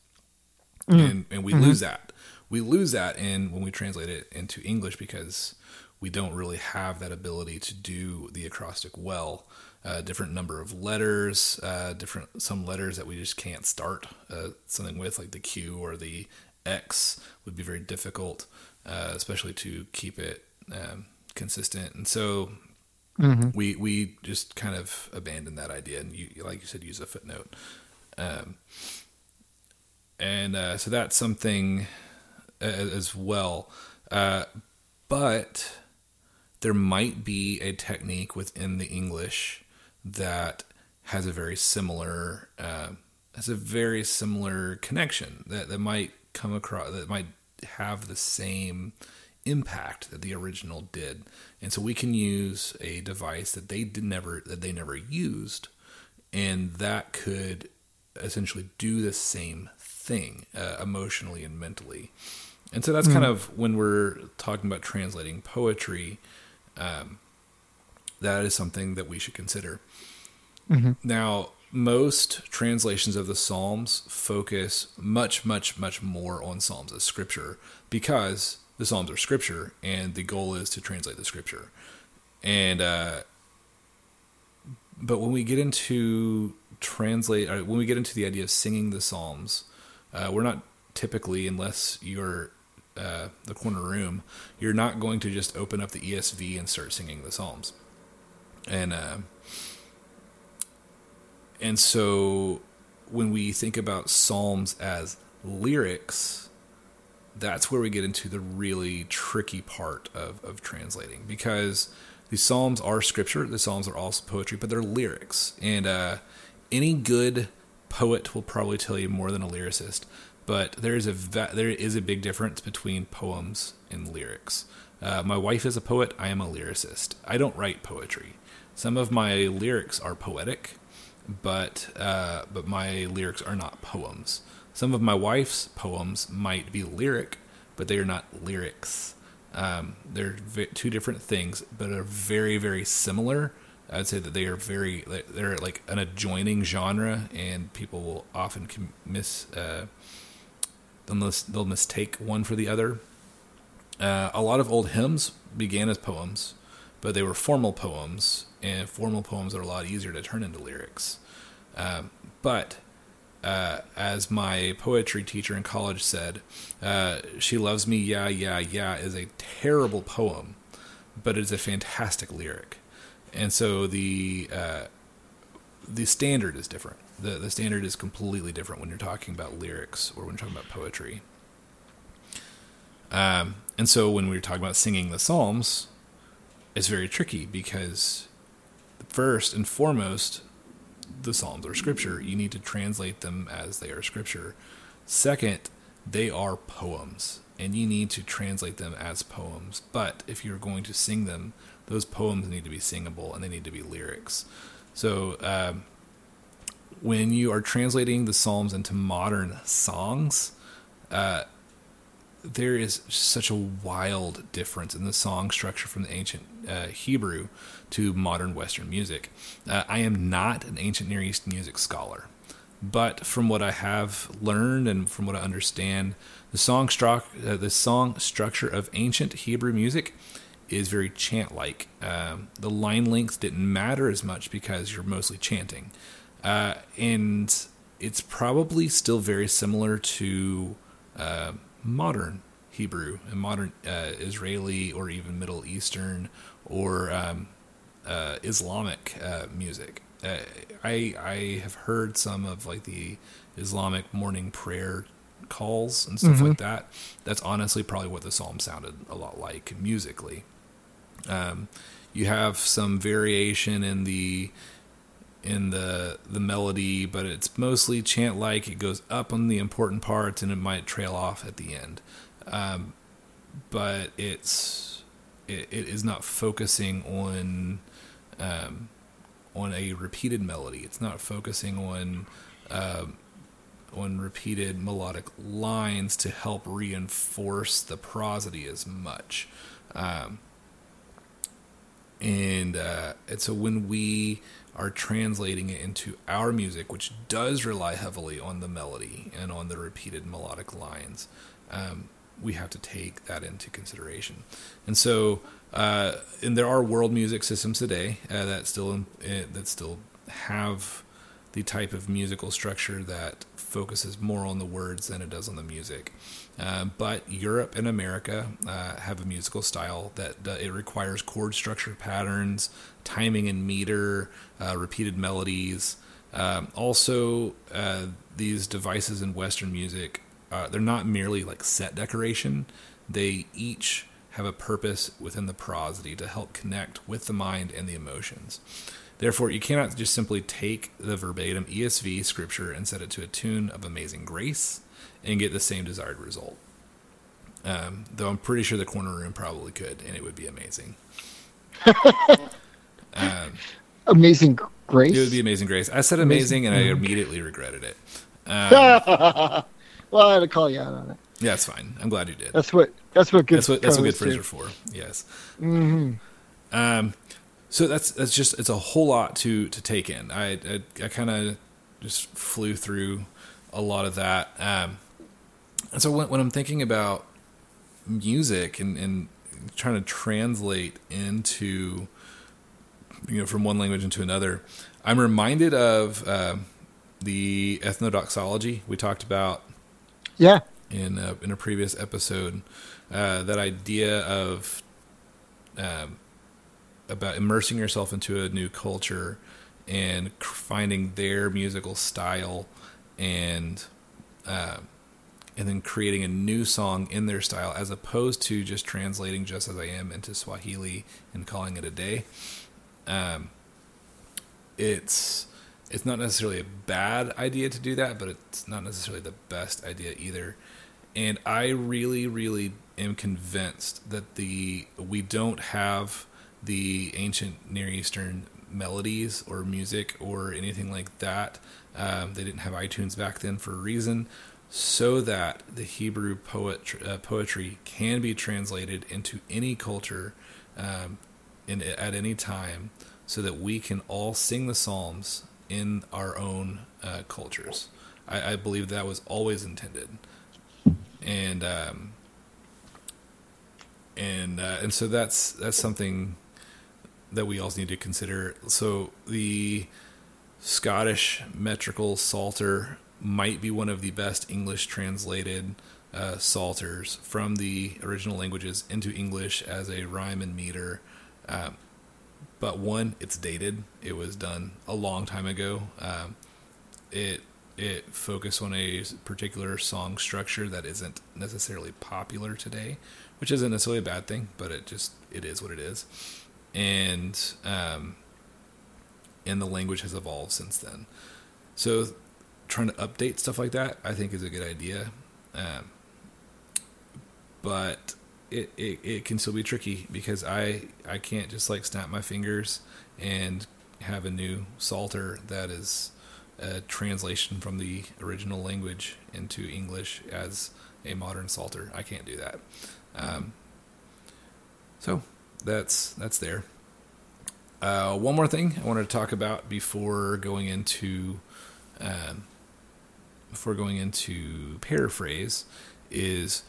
mm. and, and we mm-hmm. lose that we lose that in when we translate it into english because we don't really have that ability to do the acrostic well uh, different number of letters, uh, different some letters that we just can't start uh, something with, like the Q or the X, would be very difficult, uh, especially to keep it um, consistent. And so mm-hmm. we we just kind of abandoned that idea, and you, like you said, use a footnote. Um, and uh, so that's something as, as well, uh, but there might be a technique within the English that has a very similar uh, has a very similar connection that, that might come across that might have the same impact that the original did and so we can use a device that they did never that they never used and that could essentially do the same thing uh, emotionally and mentally and so that's mm. kind of when we're talking about translating poetry um, that is something that we should consider Mm-hmm. Now, most translations of the Psalms focus much, much, much more on Psalms as scripture because the Psalms are scripture, and the goal is to translate the scripture. And uh, but when we get into translate, uh, when we get into the idea of singing the Psalms, uh, we're not typically, unless you're uh, the corner room, you're not going to just open up the ESV and start singing the Psalms. And uh, and so when we think about psalms as lyrics, that's where we get into the really tricky part of, of translating because the Psalms are scripture. The Psalms are also poetry, but they're lyrics. And uh, any good poet will probably tell you more than a lyricist. But there is a va- there is a big difference between poems and lyrics. Uh, my wife is a poet. I am a lyricist. I don't write poetry. Some of my lyrics are poetic, but uh, but my lyrics are not poems. Some of my wife's poems might be lyric, but they are not lyrics. Um, they're v- two different things, but are very very similar. I'd say that they are very they're like an adjoining genre, and people will often miss uh, they'll, they'll mistake one for the other. Uh, a lot of old hymns began as poems, but they were formal poems, and formal poems are a lot easier to turn into lyrics. Um, but uh, as my poetry teacher in college said, uh, She Loves Me, Yeah, Yeah, Yeah is a terrible poem, but it's a fantastic lyric. And so the uh, the standard is different. The, the standard is completely different when you're talking about lyrics or when you're talking about poetry. Um, and so when we are talking about singing the Psalms, it's very tricky because first and foremost, the Psalms are scripture. You need to translate them as they are scripture. Second, they are poems, and you need to translate them as poems. But if you're going to sing them, those poems need to be singable and they need to be lyrics. So, um, when you are translating the Psalms into modern songs, uh, there is such a wild difference in the song structure from the ancient uh, Hebrew to modern Western music. Uh, I am not an ancient Near East music scholar, but from what I have learned and from what I understand, the song, stru- uh, the song structure of ancient Hebrew music is very chant like. Um, the line length didn't matter as much because you're mostly chanting. Uh, and it's probably still very similar to uh, modern Hebrew and modern uh, Israeli or even Middle Eastern or um, uh, Islamic uh, music. Uh, I I have heard some of like the Islamic morning prayer calls and stuff mm-hmm. like that. That's honestly probably what the psalm sounded a lot like musically. Um, you have some variation in the in the the melody, but it's mostly chant like. It goes up on the important parts and it might trail off at the end. Um, but it's it, it is not focusing on um, on a repeated melody. It's not focusing on uh, on repeated melodic lines to help reinforce the prosody as much. Um, and uh, and so when we are translating it into our music, which does rely heavily on the melody and on the repeated melodic lines, um, we have to take that into consideration. And so, uh, and there are world music systems today uh, that still uh, that still have the type of musical structure that focuses more on the words than it does on the music. Uh, but Europe and America uh, have a musical style that uh, it requires chord structure patterns, timing and meter, uh, repeated melodies. Um, also, uh, these devices in Western music, they're not merely like set decoration. They each have a purpose within the prosody to help connect with the mind and the emotions. Therefore, you cannot just simply take the verbatim ESV scripture and set it to a tune of amazing grace and get the same desired result. Um, though I'm pretty sure the corner room probably could, and it would be amazing. (laughs) um, amazing grace. It would be amazing grace. I said amazing, amazing. and I immediately regretted it. (laughs) Um, well, I had to call you out on it. Yeah, it's fine. I'm glad you did. That's what. That's what good. That's what. That's what good friends are for. Yes. Mm-hmm. Um, so that's that's just it's a whole lot to to take in. I I, I kind of just flew through a lot of that. Um, and so when, when I'm thinking about music and, and trying to translate into you know from one language into another, I'm reminded of uh, the ethnodoxology we talked about. Yeah. In a, in a previous episode, uh, that idea of um, about immersing yourself into a new culture and finding their musical style and uh, and then creating a new song in their style as opposed to just translating just as I am into Swahili and calling it a day. Um, it's it's not necessarily a bad idea to do that, but it's not necessarily the best idea either. And I really, really am convinced that the we don't have the ancient Near Eastern melodies or music or anything like that. Um, they didn't have iTunes back then for a reason, so that the Hebrew poet, uh, poetry can be translated into any culture um, in, at any time, so that we can all sing the Psalms in our own uh, cultures. I, I, believe that was always intended, and um, and uh, and so that's that's something that we also need to consider. So the Scottish metrical psalter might be one of the best English translated uh, psalters from the original languages into English as a rhyme and meter. Um, but one, it's dated. It was done a long time ago. Um, it it focused on a particular song structure that isn't necessarily popular today, which isn't necessarily a bad thing, but it just it is what it is, and um, and the language has evolved since then. So trying to update stuff like that, I think, is a good idea. Um, but it, it, it can still be tricky because I I can't just like snap my fingers and have a new psalter that is a translation from the original language into English as a modern psalter. I can't do that. Um, so that's that's there. Uh, one more thing I wanted to talk about before going into um, before going into paraphrase is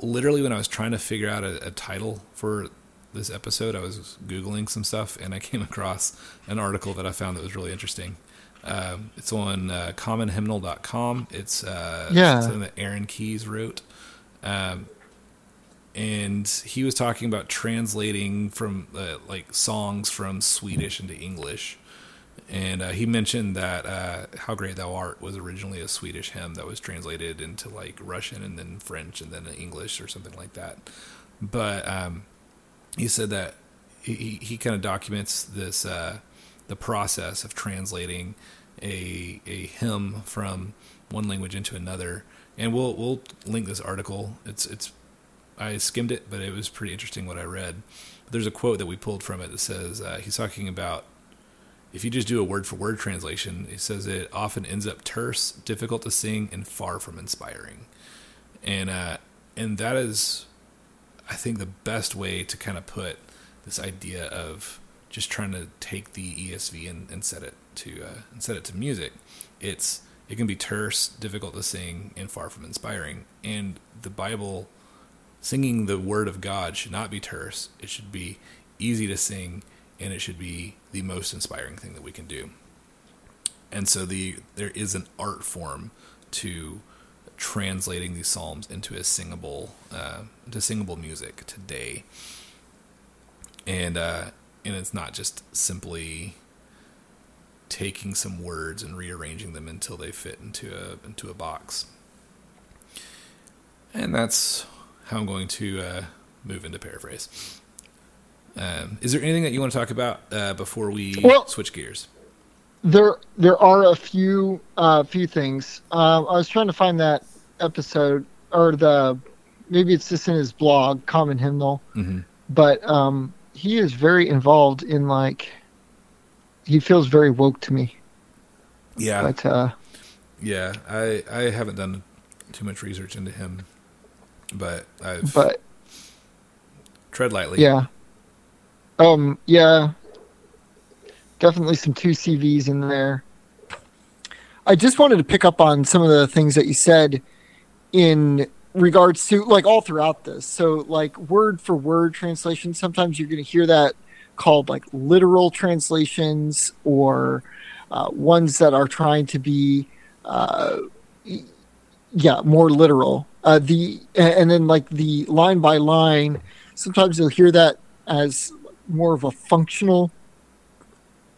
literally when I was trying to figure out a, a, title for this episode, I was googling some stuff and I came (laughs) across an article that I found that was really interesting. Um, it's on uh, commonhymnal.com. It's uh, yeah. something that Aaron Keyes wrote. Um, and he was talking about translating from uh, like songs from Swedish into English and uh, he mentioned that uh, "How Great Thou Art" was originally a Swedish hymn that was translated into like Russian and then French and then English or something like that. But um, he said that he he kind of documents this uh, the process of translating a a hymn from one language into another, and we'll we'll link this article. It's it's I skimmed it, but it was pretty interesting what I read. There's a quote that we pulled from it that says uh, he's talking about if you just do a word for word translation, it says it often ends up terse, difficult to sing, and far from inspiring. And uh, and that is, I think, the best way to kind of put this idea of just trying to take the ESV and, and set it to uh, and set it to music. It's it can be terse, difficult to sing, and far from inspiring. And the Bible, singing the Word of God should not be terse. It should be easy to sing and it should be the most inspiring thing that we can do. And so the there is an art form to translating these psalms into a singable uh, into singable music today, and uh, and it's not just simply taking some words and rearranging them until they fit into a into a box. And that's how I'm going to uh, move into paraphrase. Um, is there anything that you want to talk about uh, before we well, switch gears? There, there are a few, uh, few things. Um, I was trying to find that episode or the, maybe it's just in his blog, Common Hymnal, mm-hmm. but um, he is very involved in like, he feels very woke to me. Yeah. But, uh, yeah, I I haven't done too much research into him, but I've but tread lightly. Yeah. Um, yeah, definitely some two CVs in there. I just wanted to pick up on some of the things that you said in regards to like all throughout this. So like word for word translation, sometimes you're going to hear that called like literal translations or uh, ones that are trying to be uh, yeah more literal. Uh, the and then like the line by line, sometimes you'll hear that as more of a functional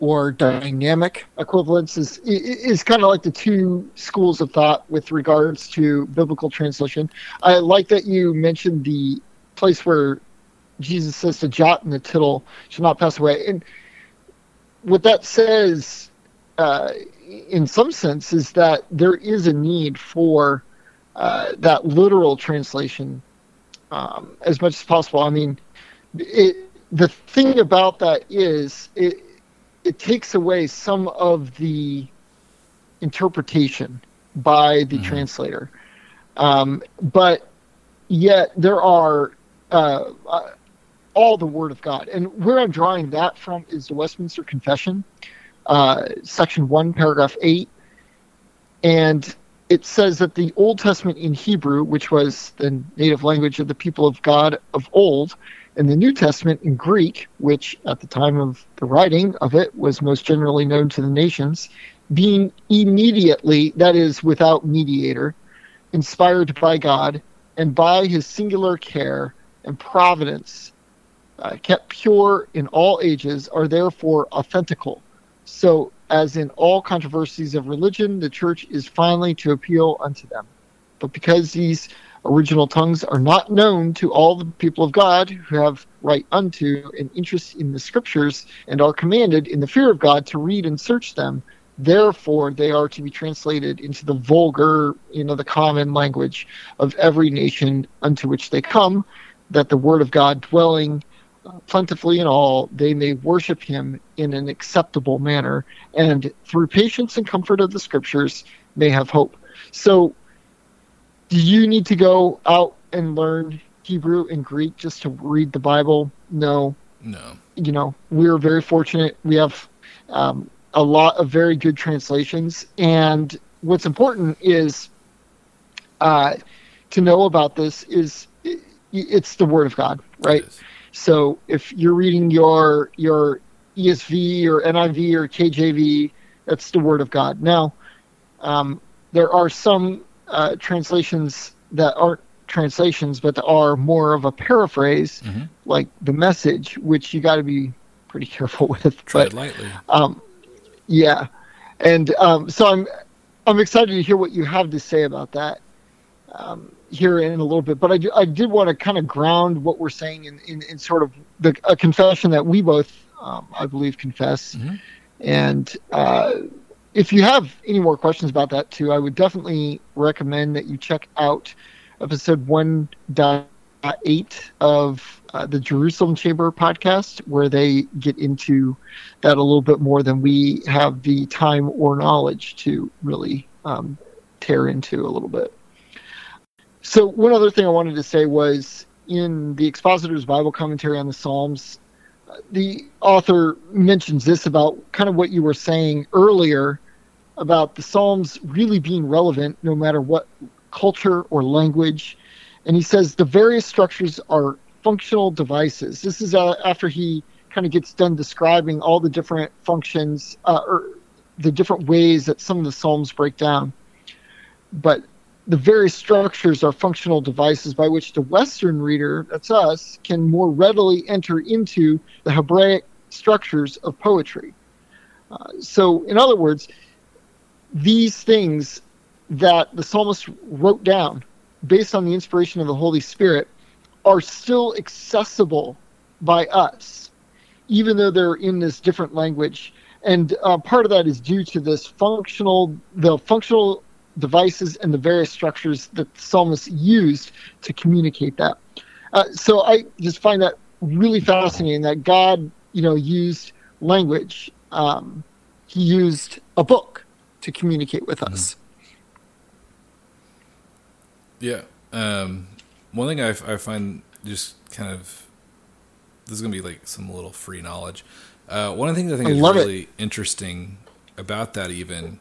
or dynamic equivalence is is kind of like the two schools of thought with regards to biblical translation. I like that you mentioned the place where Jesus says the jot and the tittle shall not pass away, and what that says, uh, in some sense, is that there is a need for uh, that literal translation um, as much as possible. I mean, it, the thing about that is it it takes away some of the interpretation by the mm-hmm. translator, um, but yet there are uh, uh, all the Word of God, and where I'm drawing that from is the Westminster Confession, uh, section one, paragraph eight, and it says that the Old Testament in Hebrew, which was the native language of the people of God of old, and the New Testament in Greek, which at the time of the writing of it was most generally known to the nations, being immediately, that is, without mediator, inspired by God, and by his singular care and providence, uh, kept pure in all ages, are therefore authentical. So as in all controversies of religion, the church is finally to appeal unto them. But because these original tongues are not known to all the people of God who have right unto and interest in the scriptures and are commanded in the fear of God to read and search them, therefore they are to be translated into the vulgar, you know, the common language of every nation unto which they come, that the word of God dwelling uh, plentifully in all, they may worship him in an acceptable manner, and through patience and comfort of the scriptures may have hope. So, do you need to go out and learn Hebrew and Greek just to read the Bible? No. No. You know, we're very fortunate. We have um, a lot of very good translations, and what's important is uh, to know about this is it's the Word of God, right? So if you're reading your your ESV or NIV or KJV, that's the Word of God. Now, um, there are some uh, translations that aren't translations, but that are more of a paraphrase, mm-hmm. like the Message, which you got to be pretty careful (laughs) with. Tread but, lightly. Um, yeah, and um, so I'm I'm excited to hear what you have to say about that. Um, here in a little bit, but I, do, I did want to kind of ground what we're saying in, in, in sort of the, a confession that we both, um, I believe, confess. Mm-hmm. And uh, if you have any more questions about that too, I would definitely recommend that you check out episode 1.8 of uh, the Jerusalem Chamber podcast, where they get into that a little bit more than we have the time or knowledge to really um, tear into a little bit. So one other thing I wanted to say was in the expositor's Bible commentary on the Psalms, the author mentions this about kind of what you were saying earlier about the Psalms really being relevant no matter what culture or language. And he says the various structures are functional devices. This is uh, after he kind of gets done describing all the different functions uh, or the different ways that some of the Psalms break down. But the various structures are functional devices by which the Western reader, that's us, can more readily enter into the Hebraic structures of poetry. Uh, so, in other words, these things that the psalmist wrote down based on the inspiration of the Holy Spirit are still accessible by us, even though they're in this different language. And uh, part of that is due to this functional, the functional devices and the various structures that the psalmist used to communicate that. Uh, so I just find that really fascinating that God, you know, used language. Um, he used a book to communicate with us. Yeah. Um, one thing I, I, find just kind of this is gonna be like some little free knowledge. Uh, one of the things I think I is really it. interesting about that even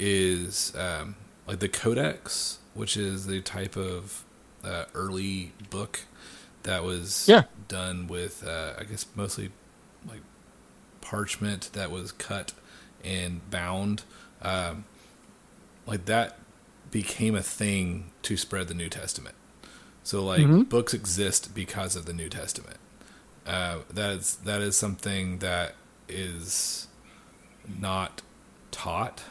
is um, like the Codex, which is the type of uh, early book that was yeah. done with, uh, I guess, mostly like parchment that was cut and bound. Um, like that became a thing to spread the New Testament. So like mm-hmm. books exist because of the New Testament. Uh, that is that is something that is not taught.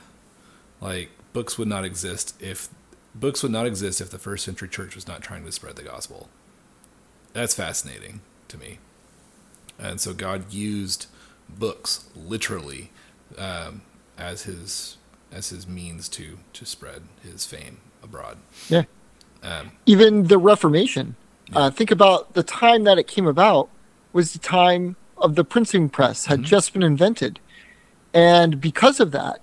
Like books would not exist if books would not exist if the first century church was not trying to spread the gospel. That's fascinating to me. And so God used books literally um, as his as his means to to spread his fame abroad. Yeah. Um, Even the Reformation. Yeah. Uh, think about the time that it came about was the time of the printing press had mm-hmm. just been invented, and because of that,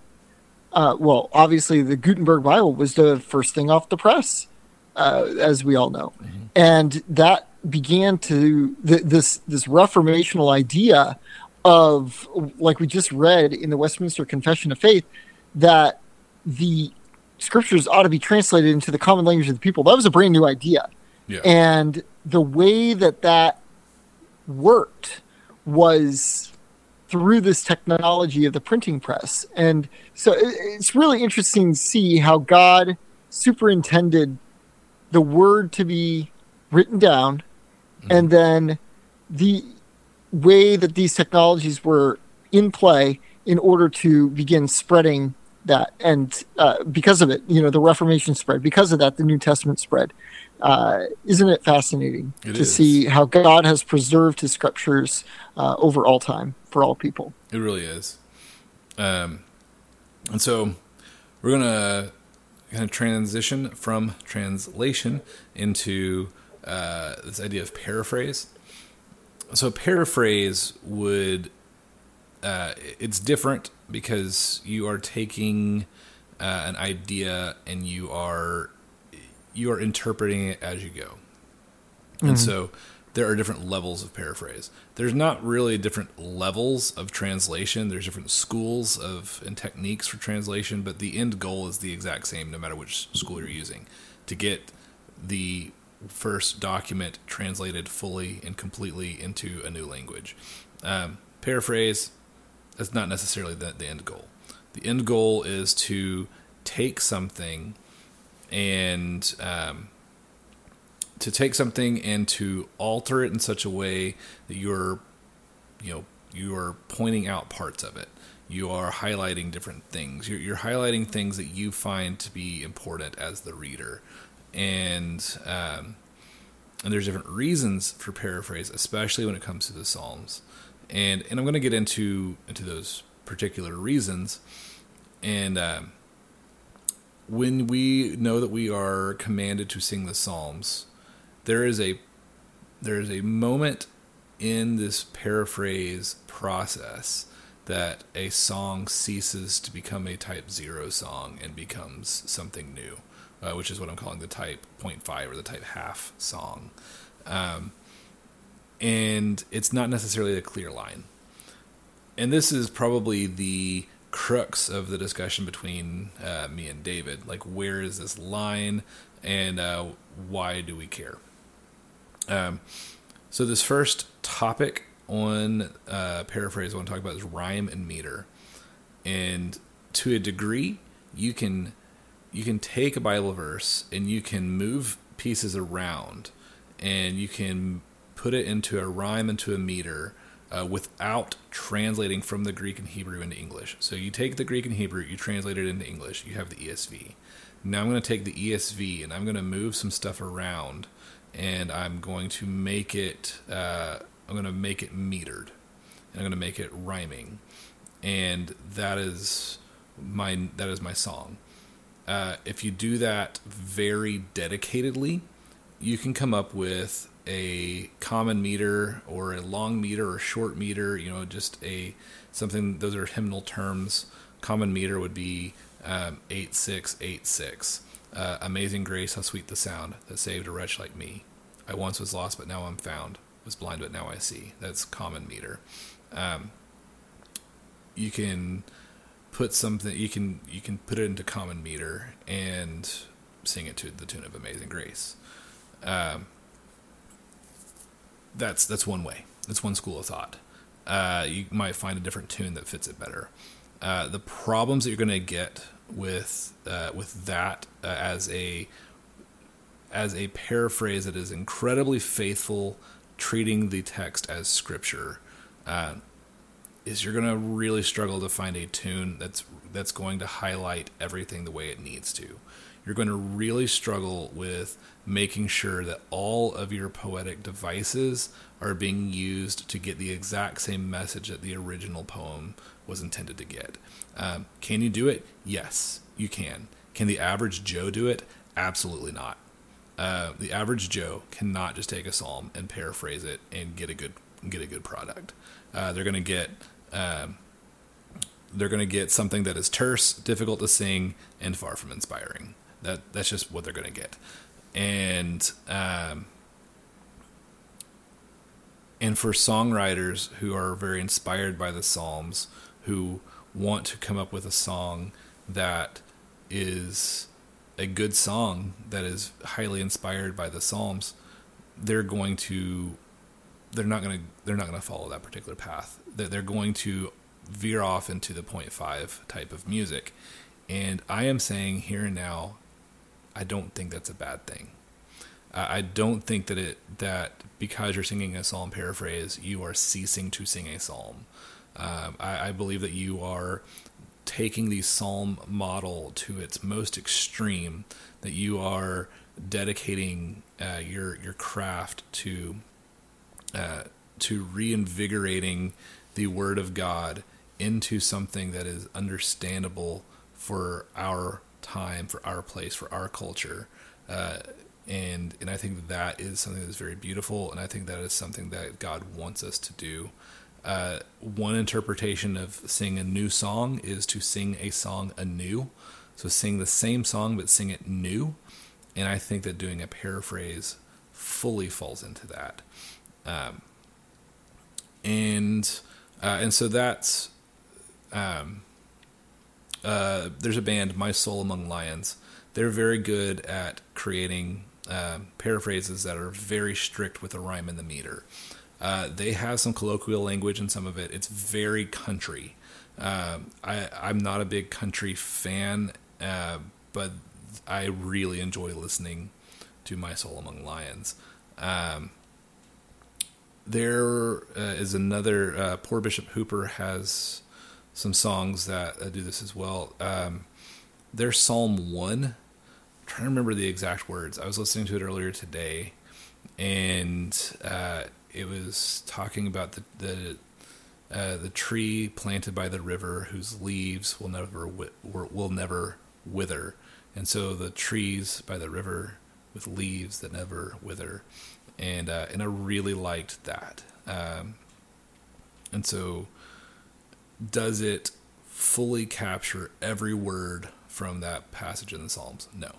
uh, well, obviously the Gutenberg Bible was the first thing off the press, uh, as we all know, mm-hmm. and that began to the, this this reformational idea of like we just read in the Westminster Confession of Faith that the scriptures ought to be translated into the common language of the people. That was a brand new idea. Yeah. And the way that that worked was through this technology of the printing press. And so it's really interesting to see how God superintended the word to be written down mm-hmm. and then the way that these technologies were in play in order to begin spreading that and uh, because of it you know the reformation spread because of that the new testament spread uh, isn't it fascinating it to is. see how god has preserved his scriptures uh, over all time for all people? It really is. Um, and so we're gonna kind of transition from translation into uh, this idea of paraphrase so paraphrase would uh, it's different because you are taking uh, an idea and you are you are interpreting it as you go, mm-hmm. and so there are different levels of paraphrase. There's not really different levels of translation. There's different schools of and techniques for translation, but the end goal is the exact same no matter which school you're using to get the first document translated fully and completely into a new language. Um, paraphrase that's not necessarily the, the end goal. The end goal is to take something and um, to take something and to alter it in such a way that you're, you know, you are pointing out parts of it. You are highlighting different things. You're, you're highlighting things that you find to be important as the reader, and um, and there's different reasons for paraphrase, especially when it comes to the Psalms and and I'm going to get into into those particular reasons. And um, when we know that we are commanded to sing the Psalms, there is a there is a moment in this paraphrase process that a song ceases to become a type zero song and becomes something new, uh, which is what I'm calling the type 0.5 or the type half song. Um, and it's not necessarily a clear line. And this is probably the crux of the discussion between uh, me and David. Like, where is this line, and uh, why do we care? Um, so, this first topic on uh, paraphrase I want to talk about is rhyme and meter, and to a degree, you can you can take a Bible verse and you can move pieces around, and you can put it into a rhyme, into a meter, uh, without translating from the Greek and Hebrew into English. So you take the Greek and Hebrew, you translate it into English, you have the ESV. Now I'm going to take the ESV and I'm going to move some stuff around, and I'm going to make it. Uh, I'm going to make it metered, and I'm going to make it rhyming, and that is my that is my song. Uh, if you do that very dedicatedly, you can come up with a common meter or a long meter or short meter, you know, just a something. Those are hymnal terms. Common meter would be um, eight six eight six. Uh, Amazing grace, how sweet the sound that saved a wretch like me. I once was lost, but now I'm found. Was blind, but now I see. That's common meter. Um, you can put something. You can you can put it into common meter and sing it to the tune of Amazing Grace. Um, that's that's one way. That's one school of thought. Uh, you might find a different tune that fits it better. Uh, the problems that you're going to get with uh, with that uh, as a as a paraphrase that is incredibly faithful, treating the text as scripture, uh, is you're going to really struggle to find a tune that's that's going to highlight everything the way it needs to. You're going to really struggle with making sure that all of your poetic devices are being used to get the exact same message that the original poem was intended to get. Um, can you do it? Yes, you can. Can the average Joe do it? Absolutely not. Uh, the average Joe cannot just take a psalm and paraphrase it and get a good get a good product. Uh, they're going to get um, they're going to get something that is terse, difficult to sing, and far from inspiring. That that's just what they're going to get, and um, and for songwriters who are very inspired by the Psalms, who want to come up with a song that is a good song that is highly inspired by the Psalms, they're going to they're not going to they're not going to follow that particular path. That they're going to veer off into the five type of music. And I am saying here and now, I don't think that's a bad thing. I don't think that it that because you're singing a psalm paraphrase, you are ceasing to sing a psalm. Um, I, I believe that you are taking the psalm model to its most extreme. That you are dedicating uh, your your craft to uh, to reinvigorating the Word of God into something that is understandable for our time, for our place, for our culture. Uh, and and I think that is something that's very beautiful, and I think that is something that God wants us to do. Uh, one interpretation of sing a new song is to sing a song anew, so sing the same song but sing it new, and I think that doing a paraphrase fully falls into that. Um, and uh, and so that's um, uh, there's a band, My Soul Among Lions. They're very good at creating uh, paraphrases that are very strict with the rhyme and the meter. Uh, they have some colloquial language in some of it. It's very country. Um, I, I'm not a big country fan, uh, but I really enjoy listening to My Soul Among Lions. Um, there uh, is another uh, poor Bishop Hooper has some songs that uh, do this as well. Um, there's Psalm one. I'm trying to remember the exact words. I was listening to it earlier today, and uh, it was talking about the the uh, the tree planted by the river whose leaves will never wi- will never wither, and so the trees by the river with leaves that never wither and uh, and I really liked that. Um, and so, does it fully capture every word from that passage in the Psalms? No.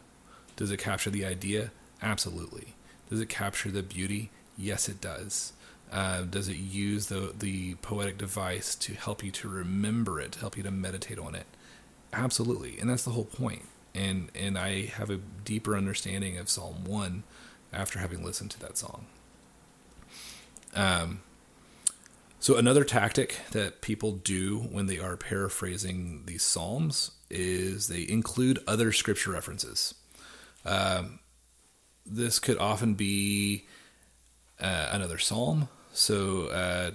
Does it capture the idea? Absolutely. Does it capture the beauty? Yes, it does. Uh, does it use the the poetic device to help you to remember it, to help you to meditate on it? Absolutely, and that's the whole point. And and I have a deeper understanding of Psalm one after having listened to that song. Um, so another tactic that people do when they are paraphrasing these psalms is they include other scripture references. Um, this could often be uh, another psalm. So uh,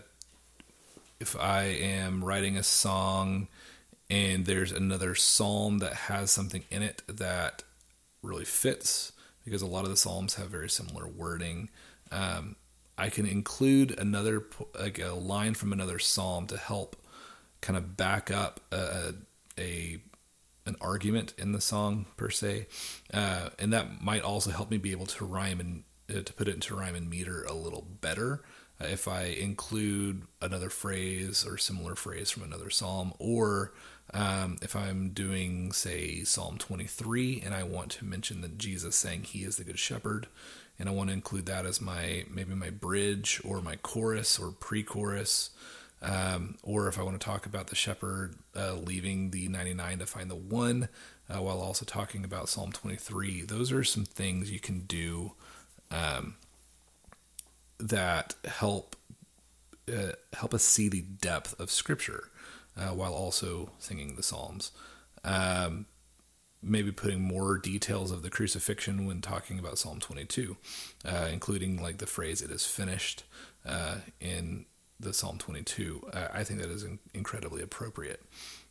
if I am writing a song and there's another psalm that has something in it that really fits, because a lot of the psalms have very similar wording. Um, I can include another like a line from another psalm to help kind of back up a, a an argument in the song per se, uh, and that might also help me be able to rhyme and uh, to put it into rhyme and meter a little better uh, if I include another phrase or similar phrase from another psalm, or um, if I'm doing, say, Psalm 23, and I want to mention that Jesus saying He is the Good Shepherd, and I want to include that as my maybe my bridge or my chorus or pre-chorus, um, or if I want to talk about the shepherd uh, leaving the 99 to find the one, uh, while also talking about Psalm 23. Those are some things you can do um, that help uh, help us see the depth of Scripture uh, while also singing the Psalms. Um, maybe putting more details of the crucifixion when talking about Psalm 22, uh, including like the phrase "It is finished," uh, in the Psalm 22, uh, I think that is in- incredibly appropriate.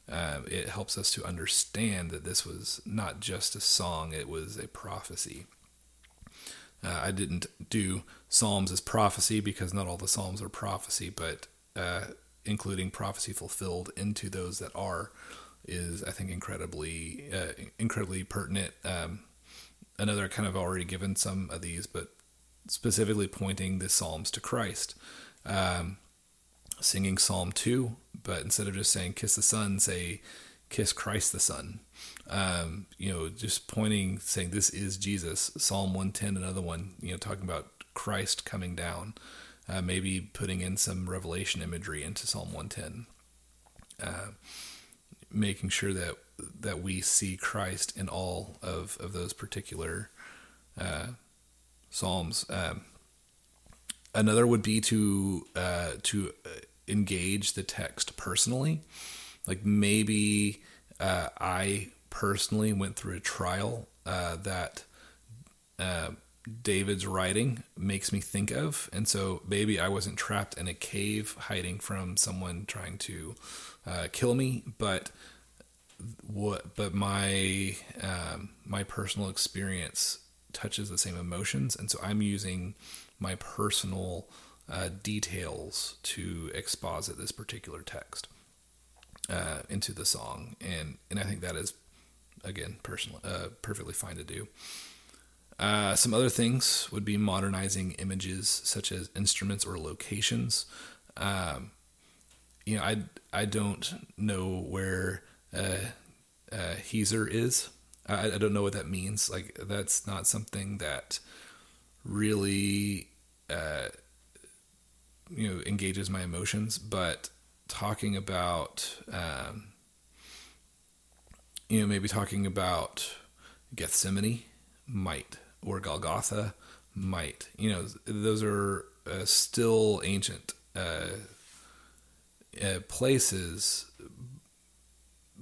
Uh, it helps us to understand that this was not just a song; it was a prophecy. Uh, I didn't do Psalms as prophecy because not all the Psalms are prophecy, but including prophecy fulfilled into those that are is, I think, incredibly, uh, incredibly pertinent. Um, another kind of already given some of these, but specifically pointing the Psalms to Christ. Um, singing Psalm 2, but instead of just saying kiss the Son, say kiss Christ the Son. Um, you know, just pointing, saying this is Jesus. Psalm 110, another one, you know, talking about Christ coming down. Uh, maybe putting in some revelation imagery into Psalm 110. Uh, making sure that that we see Christ in all of, of those particular uh, psalms. Um, another would be to uh, to engage the text personally. Like maybe uh, I personally went through a trial uh, that uh, David's writing makes me think of, and so maybe I wasn't trapped in a cave hiding from someone trying to uh, kill me, but what? But my um, my personal experience touches the same emotions, and so I'm using my personal uh, details to exposit this particular text uh, into the song, and and I think that is again personally uh, perfectly fine to do. Uh, some other things would be modernizing images such as instruments or locations. Um, you know, I I don't know where uh, uh, is. I, I don't know what that means. Like that's not something that really uh, you know engages my emotions. But talking about um, you know maybe talking about Gethsemane might or Golgotha might you know those are uh, still ancient uh, uh, places,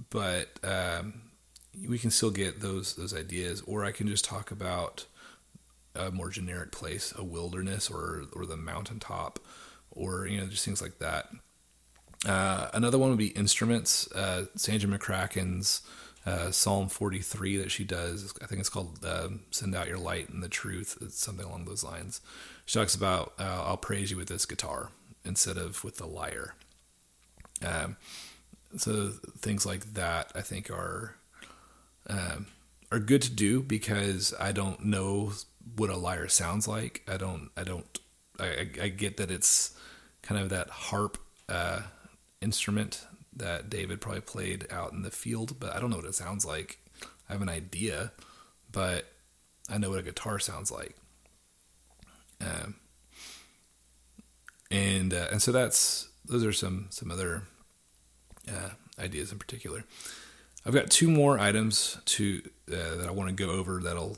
but um, we can still get those those ideas. Or I can just talk about a more generic place, a wilderness, or or the mountaintop, or you know just things like that. Uh, another one would be instruments. Uh, Sandra McCracken's uh, Psalm 43 that she does. I think it's called uh, "Send Out Your Light and the Truth." It's something along those lines. She talks about uh, "I'll praise you with this guitar instead of with the lyre." Um, so things like that, I think, are um, are good to do because I don't know what a lyre sounds like. I don't. I don't. I, I get that it's kind of that harp uh, instrument that David probably played out in the field, but I don't know what it sounds like. I have an idea, but I know what a guitar sounds like. Um, and uh, and so that's those are some some other uh, ideas in particular. I've got two more items to uh, that I want to go over that'll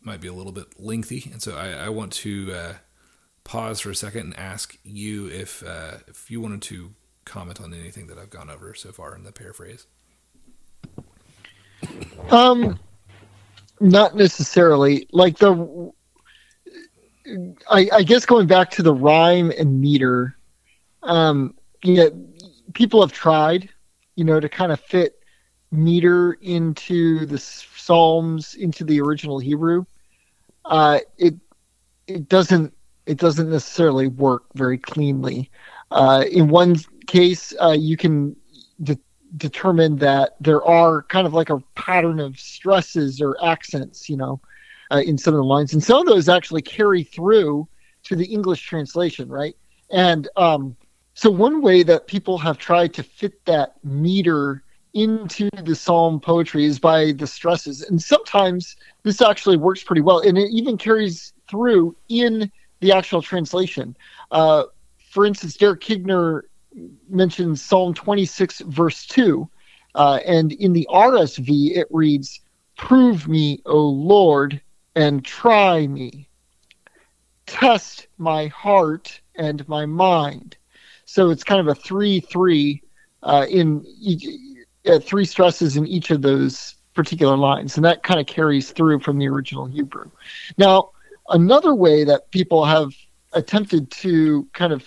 might be a little bit lengthy, and so I, I want to uh, pause for a second and ask you if uh, if you wanted to comment on anything that I've gone over so far in the paraphrase. Um, not necessarily. Like the, I, I guess going back to the rhyme and meter, um, yeah, people have tried, you know, to kind of fit meter into the Psalms into the original Hebrew. Uh, it it doesn't it doesn't necessarily work very cleanly. Uh, in one case, uh, you can de- determine that there are kind of like a pattern of stresses or accents, you know, uh, in some of the lines, and some of those actually carry through to the English translation, right? And um, so, one way that people have tried to fit that meter into the psalm poetry is by the stresses, and sometimes this actually works pretty well, and it even carries through in the actual translation. Uh, for instance, Derek Kidner mentions Psalm 26, verse 2. Uh, and in the RSV, it reads, Prove me, O Lord, and try me. Test my heart and my mind. So it's kind of a 3 3 uh, in uh, three stresses in each of those particular lines. And that kind of carries through from the original Hebrew. Now, another way that people have attempted to kind of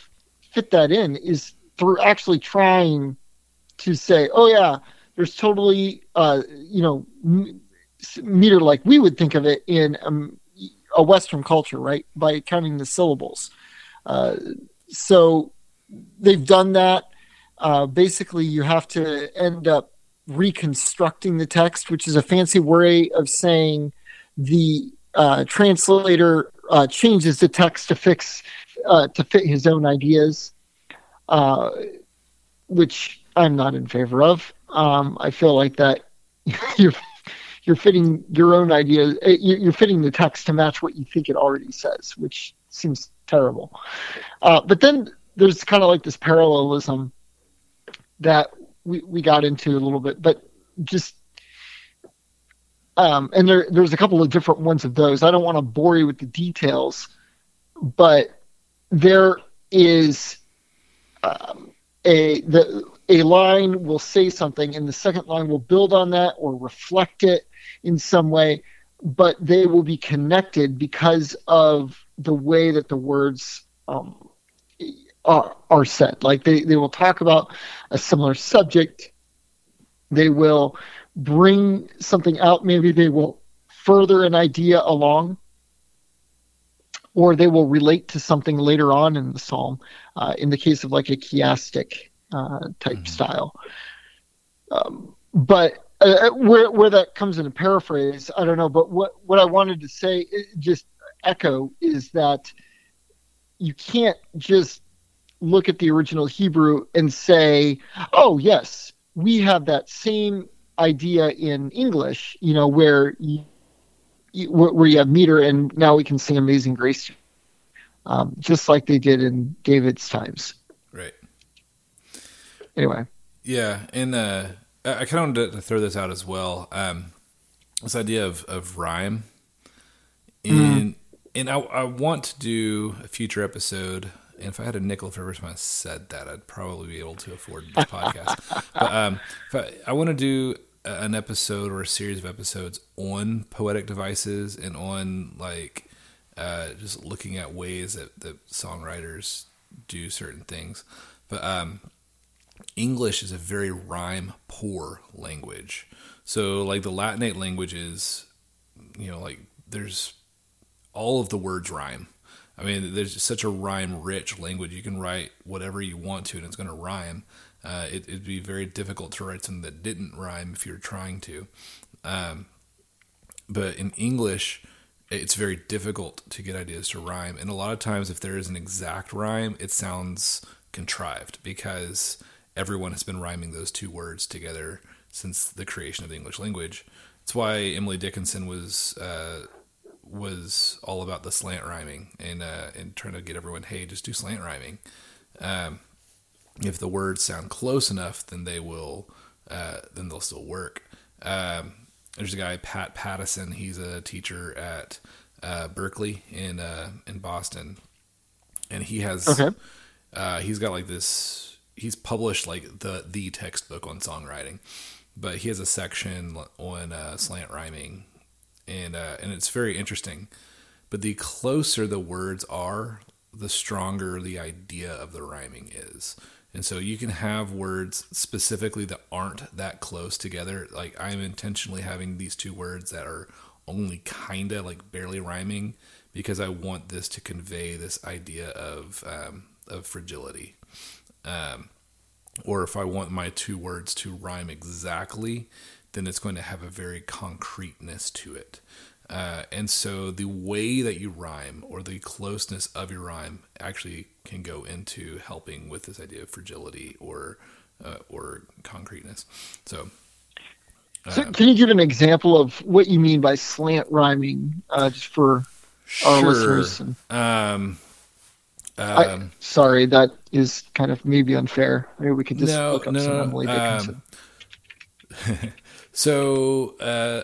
fit that in is through actually trying to say, oh yeah, there's totally uh, you know m- meter like we would think of it in um, a Western culture, right? By counting the syllables. Uh, so they've done that. Uh, basically, you have to end up reconstructing the text, which is a fancy way of saying the uh, translator uh, changes the text to fix uh, to fit his own ideas, uh, which I'm not in favor of. Um, I feel like that (laughs) you're you're fitting your own ideas. Eh, you're fitting the text to match what you think it already says, which seems terrible. Uh, but then there's kind of like this parallelism that we, we got into a little bit, but just um, and there there's a couple of different ones of those. I don't want to bore you with the details, but there is um, a the a line will say something, and the second line will build on that or reflect it in some way, but they will be connected because of the way that the words um, are, are said. Like they, they will talk about a similar subject. They will bring something out. Maybe they will further an idea along, or they will relate to something later on in the psalm. Uh, in the case of like a chiastic uh, type mm-hmm. style. Um, but uh, where where that comes in a paraphrase, I don't know. But what what I wanted to say, just echo, is that you can't just look at the original Hebrew and say, "Oh, yes, we have that same idea in English." You know, where you, where you have meter, and now we can sing "Amazing Grace," um, just like they did in David's times. Right. Anyway. Yeah, and uh, I kind of wanted to throw this out as well. Um, this idea of, of rhyme, mm-hmm. and mm. and I, I want to do a future episode. And if I had a nickel for every time I said that, I'd probably be able to afford this podcast. (laughs) but um, I, I want to do an episode or a series of episodes on poetic devices and on like uh, just looking at ways that, songwriters do certain things. But um, English is a very rhyme poor language. So, like the Latinate languages, you know, like there's all of the words rhyme. I mean, there's such a rhyme rich language. You can write whatever you want to, and it's going to rhyme. Uh, it, would be very difficult to write something that didn't rhyme if you're trying to. Um, but in English, it's very difficult to get ideas to rhyme. And a lot of times, if there is an exact rhyme, it sounds contrived because everyone has been rhyming those two words together since the creation of the English language. That's why Emily Dickinson was uh, was all about the slant rhyming and uh, and trying to get everyone, hey, just do slant rhyming. Um, if the words sound close enough, then they will uh, then they'll still work. Um, there's a guy Pat Pattison. He's a teacher at uh, Berklee in uh, in Boston, and he has okay. Uh, he's got like this he's published like the the textbook on songwriting, but he has a section on uh, slant rhyming, and uh, and it's very interesting. But the closer the words are, the stronger the idea of the rhyming is. And so you can have words specifically that aren't that close together. Like I'm intentionally having these two words that are only kind of like barely rhyming because I want this to convey this idea of um, of fragility. Um, or if I want my two words to rhyme exactly, then it's going to have a very concreteness to it. Uh, and so the way that you rhyme or the closeness of your rhyme actually can go into helping with this idea of fragility or uh, or concreteness. So, uh, so, can you give an example of what you mean by slant rhyming, uh, just for sure. our listeners? And... Um, um, I, sorry, that is kind of maybe unfair. Maybe we could just no, look up no, some Emily Dickinson. Um, (laughs) so uh,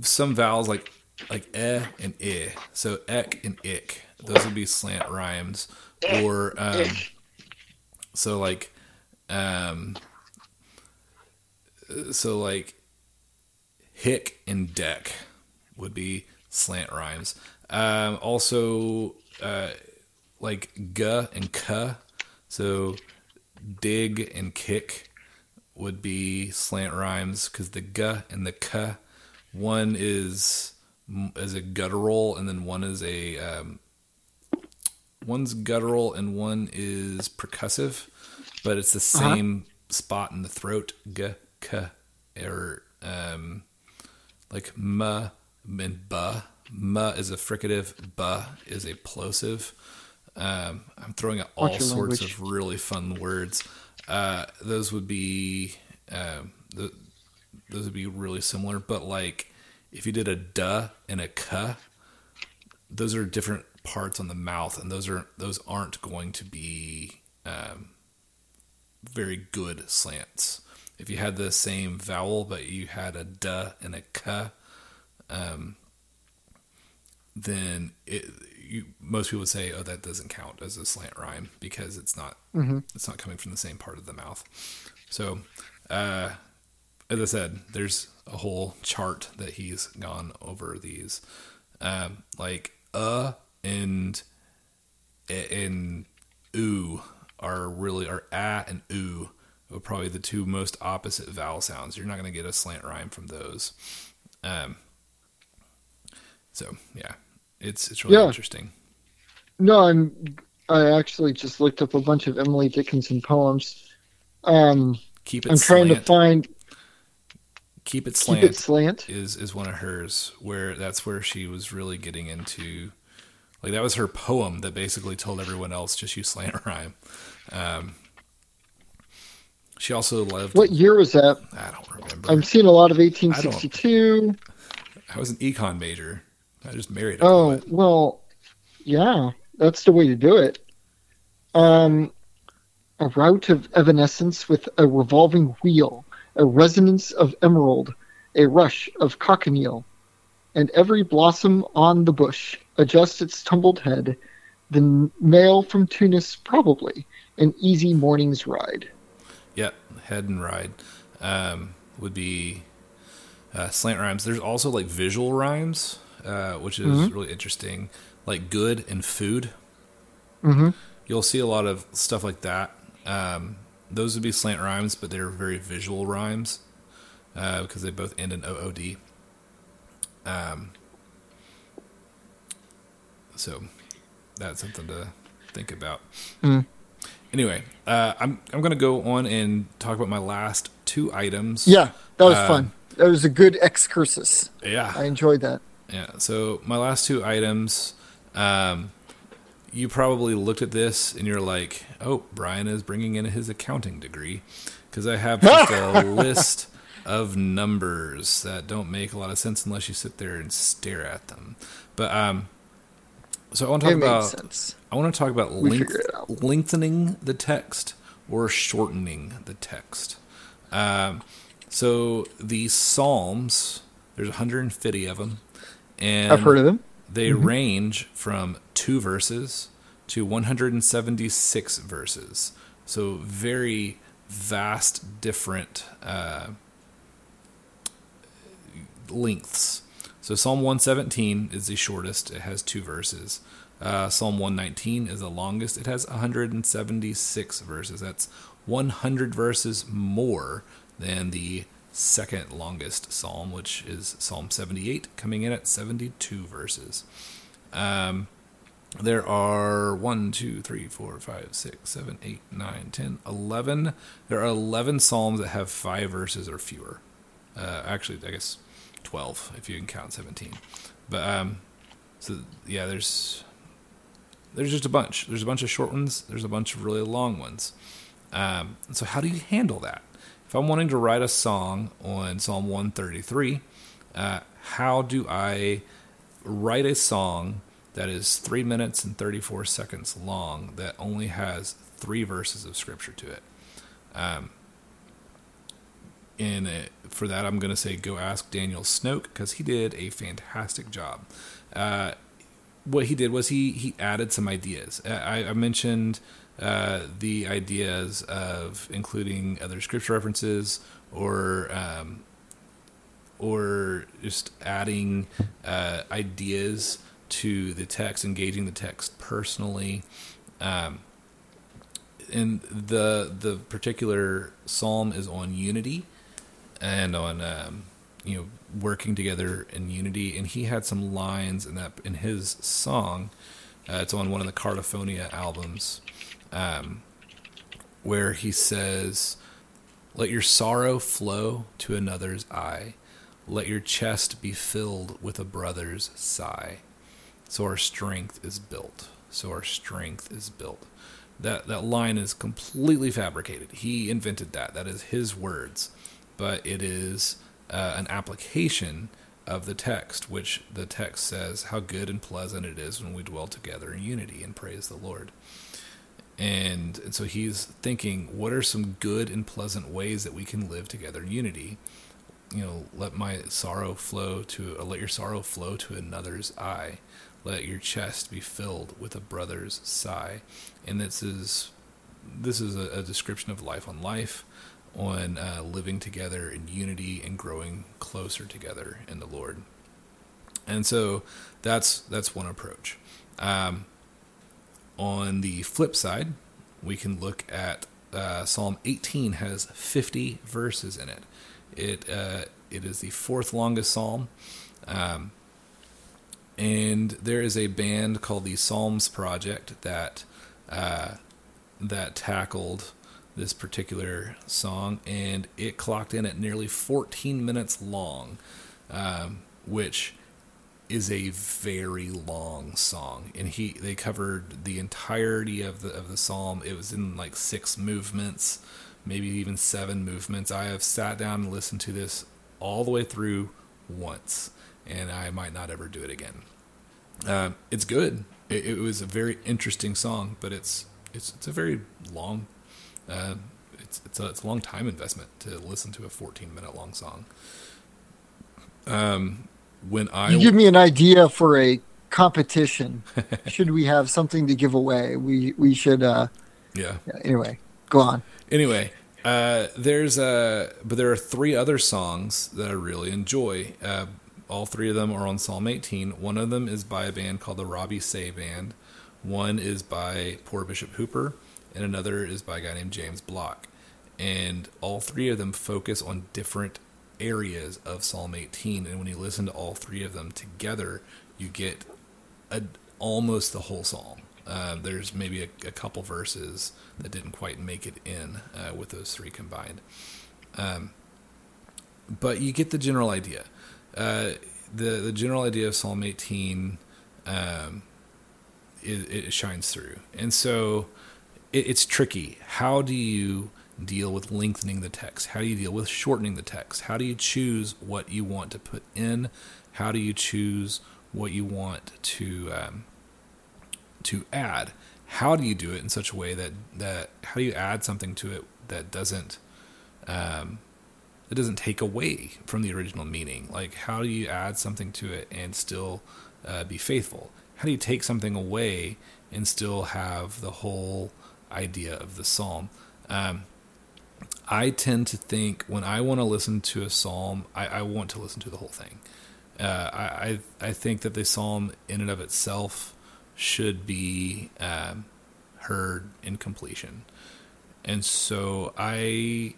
some vowels like like eh and i. So ek and ik. Those would be slant rhymes. Or um, so like um, so like hick and deck would be slant rhymes. Um, also uh, like g and k So dig and kick would be slant rhymes because the g and the k, one is is a guttural and then one is a um, one's guttural and one is percussive, but it's the Uh-huh. same spot in the throat. G k or um, like m and b. M is a fricative, b is a plosive. Um, I'm throwing out all sorts language. of really fun words. Uh, those would be um, th- those would be really similar, but like if you did a duh and a k, those are different parts on the mouth, and those are those aren't going to be um, very good slants. If you had the same vowel, but you had a duh and a k, um, then it, you, most people would say, "Oh, that doesn't count as a slant rhyme because it's not it's not coming from the same part of the mouth." So, uh, as I said, there's a whole chart that he's gone over these, um, like uh and and ooh are really are ah and ooh are probably the two most opposite vowel sounds. You're not going to get a slant rhyme from those. Um, so yeah, it's it's really Yeah. interesting. No, I'm. I actually just looked up a bunch of Emily Dickinson poems. Um, Keep it I'm trying to find keep it slant. keep it slant. is is one of hers where that's where she was really getting into like that was her poem that basically told everyone else just use slant rhyme. Um, she also loved. What year was that? I don't remember. I'm seeing a lot of 1862. I was an econ major. I just married Oh well, yeah, that's the way to do it. Um, a route of evanescence with a revolving wheel, a resonance of emerald, a rush of cochineal, and every blossom on the bush adjusts its tumbled head. The mail from Tunis, probably an easy morning's ride. Yep, head and ride um, would be uh, slant rhymes. There's also like visual rhymes, uh, which is Mm-hmm. really interesting, like good and food. Mm-hmm. You'll see a lot of stuff like that. Um, those would be slant rhymes, but they're very visual rhymes uh, because they both end in OOD. Um, so that's something to think about. Mm. Anyway, uh, I'm I'm going to go on and talk about my last two items. Yeah, that was Um, fun. That was a good excursus. yeah, I enjoyed that. Yeah. So my last two items, um, you probably looked at this and you're like, "Oh, Brian is bringing in his accounting degree," because I have just a (laughs) list of numbers that don't make a lot of sense unless you sit there and stare at them. But um, so I want to talk about sense. I want to talk about length, figured it out. lengthening the text or shortening the text. Um, so the Psalms, there's 150 of them, and I've heard of them. they range from two verses to 176 verses. So very vast, different uh, lengths. So Psalm 117 is the shortest. It has two verses. Uh, Psalm 119 is the longest. It has 176 verses. That's 100 verses more than the second longest psalm, which is Psalm 78, coming in at 72 verses. Um, there are 1, 2, 3, 4, 5, 6, 7, 8, 9, 10, 11. There are 11 psalms that have five verses or fewer. Uh, actually, I guess 12 if you can count 17. But um, so yeah, there's there's just a bunch. There's a bunch of short ones. There's a bunch of really long ones. Um, so how do you handle that? If I'm wanting to write a song on Psalm 133, uh, how do I write a song that is three minutes and 34 seconds long that only has three verses of scripture to it? Um, and uh, for that, I'm going to say go ask Daniel Snoke because he did a fantastic job. Uh, what he did was he he added some ideas. Uh, I, I mentioned uh, the ideas of including other scripture references or um, or just adding uh, ideas to the text, engaging the text personally. Um, and the the particular psalm is on unity and on um, you know working together in unity. And he had some lines in that in his song. Uh, it's on one of the Cardiphonia albums, um, where he says, "Let your sorrow flow to another's eye, let your chest be filled with a brother's sigh, so our strength is built." So our strength is built. That that line is completely fabricated. He invented that. That is his words, but it is uh, an application of the text, which the text says how good and pleasant it is when we dwell together in unity and praise the Lord. And, and so he's thinking, what are some good and pleasant ways that we can live together in unity? You know, let my sorrow flow to, let your sorrow flow to another's eye. Let your chest be filled with a brother's sigh. And this is, this is a, a description of life on life on uh, living together in unity and growing closer together in the Lord. And so that's that's one approach. Um, on the flip side, we can look at uh, Psalm 18 has 50 verses in it. It uh, it is the fourth longest psalm, um, and there is a band called the Psalms Project that uh, that tackled this particular song, and it clocked in at nearly 14 minutes long, um, which is a very long song. And he they covered the entirety of the of the psalm. It was in like six movements, maybe even seven movements. I have sat down and listened to this all the way through once, and I might not ever do it again. Uh, it's good. It, it was a very interesting song, but it's it's it's a very long uh, it's it's a, it's a long time investment to listen to a 14 minute long song. Um, when I you give me an idea for a competition. (laughs) should we have something to give away? We we should. Uh, yeah. Anyway, go on. Anyway, uh, there's a but there are three other songs that I really enjoy. Uh, all three of them are on Psalm 18. One of them is by a band called the Robbie Seay Band. One is by Poor Bishop Hooper, and another is by a guy named James Block. And all three of them focus on different areas of Psalm 18. And when you listen to all three of them together, you get a, almost the whole psalm. Uh, there's maybe a, a, couple verses that didn't quite make it in uh, with those three combined. Um, but you get the general idea. Uh, the the general idea of Psalm 18 um, it, it, shines through, and so it, it's tricky. How do you deal with lengthening the text? How do you deal with shortening the text? How do you choose what you want to put in? How do you choose what you want to um, to add? How do you do it in such a way that that how do you add something to it that doesn't um, that doesn't take away from the original meaning? Like how do you add something to it and still uh, be faithful? How do you take something away and still have the whole idea of the psalm. Um, I tend to think when I want to listen to a psalm, I, I want to listen to the whole thing. Uh, I, I think that the psalm in and of itself should be um, heard in completion, and so I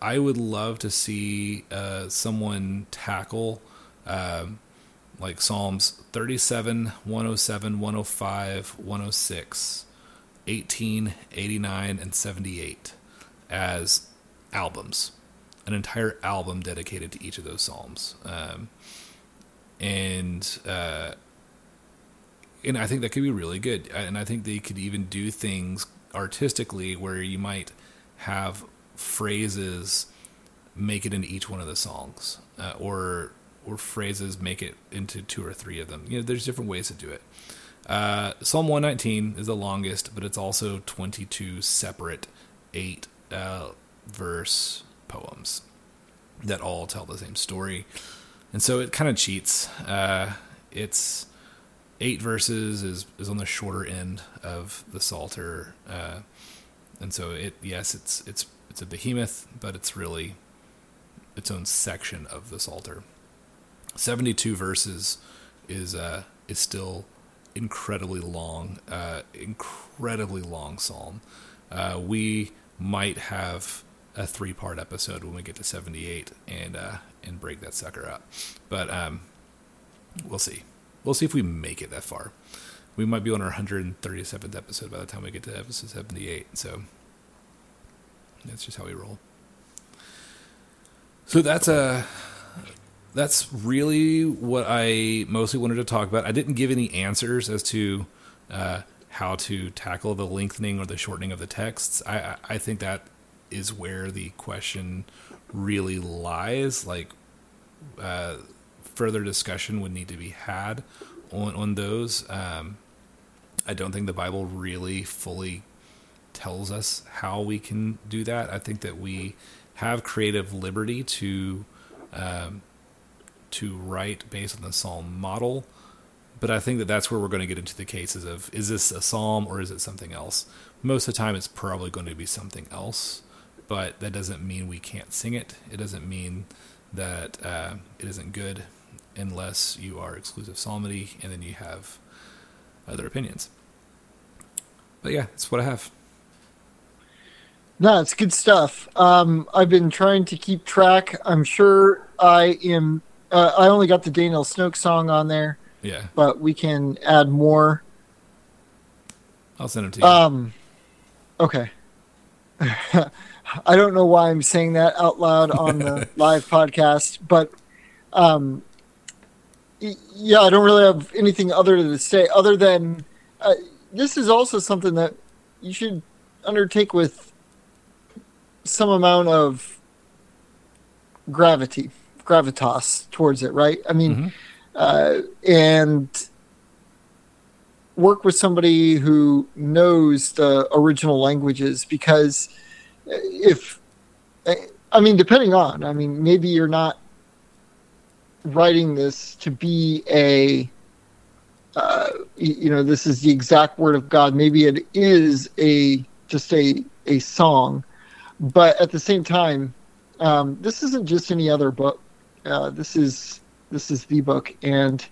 I would love to see uh, someone tackle um, like Psalms 37, 107, 105, 106 18, 89, and 78 as albums, an entire album dedicated to each of those psalms. Um, and uh, and I think that could be really good. And I think they could even do things artistically where you might have phrases make it into each one of the songs, uh, or or phrases make it into two or three of them. You know, there's different ways to do it. Uh, Psalm 119 is the longest, but it's also 22 separate eight uh, verse poems that all tell the same story. And so it kind of cheats. Uh, it's eight verses is, is on the shorter end of the Psalter. Uh, and so it, yes, it's, it's, it's a behemoth, but it's really its own section of the Psalter. 72 verses is, uh, is still incredibly long, uh, incredibly long psalm. uh, we might have a three part episode when we get to 78 and uh, and break that sucker up. But um, we'll see. We'll see if we make it that far. We might be on our 137th episode by the time we get to episode 78. So that's just how we roll. So that's a uh, that's really what I mostly wanted to talk about. I didn't give any answers as to uh, how to tackle the lengthening or the shortening of the texts. I, I think that is where the question really lies. Like, uh, further discussion would need to be had on on those. Um, I don't think the Bible really fully tells us how we can do that. I think that we have creative liberty to um, to write based on the psalm model, but I think that that's where we're going to get into the cases of is this a psalm or is it something else? Most of the time, it's probably going to be something else, but that doesn't mean we can't sing it. It doesn't mean that uh, it isn't good unless you are exclusive psalmody and then you have other opinions. But yeah, that's what I have. No, it's good stuff. Um, I've been trying to keep track. I'm sure I am. Uh, I only got the Daniel Snoke song on there. Yeah. But we can add more. I'll send it to you. Um, okay. (laughs) I don't know why I'm saying that out loud on the (laughs) live podcast, but um, yeah, I don't really have anything other to say other than uh, this is also something that you should undertake with some amount of gravity, gravitas towards it, right? I mean, mm-hmm. uh, and work with somebody who knows the original languages because if I mean, depending on, I mean, maybe you're not writing this to be a uh, you know this is the exact word of god maybe it is a just a a song but at the same time um, this isn't just any other book uh, this is this is the book and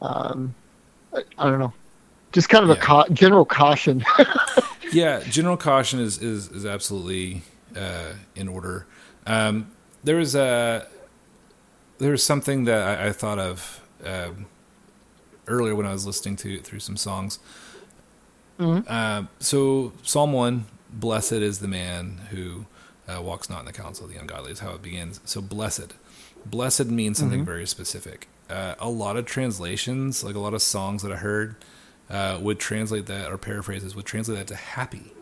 um, I, I, don't know just kind of yeah. a ca- general caution (laughs) yeah general caution is is, is absolutely uh, in order um, there was a there's something that I, I thought of um, earlier when I was listening to through some songs. Mm-hmm. Uh, so Psalm one, blessed is the man who uh, walks not in the counsel of the ungodly is how it begins. So blessed, blessed means something mm-hmm. very specific. Uh, a lot of translations, like a lot of songs that I heard, uh, would translate that or paraphrases would translate that to happy.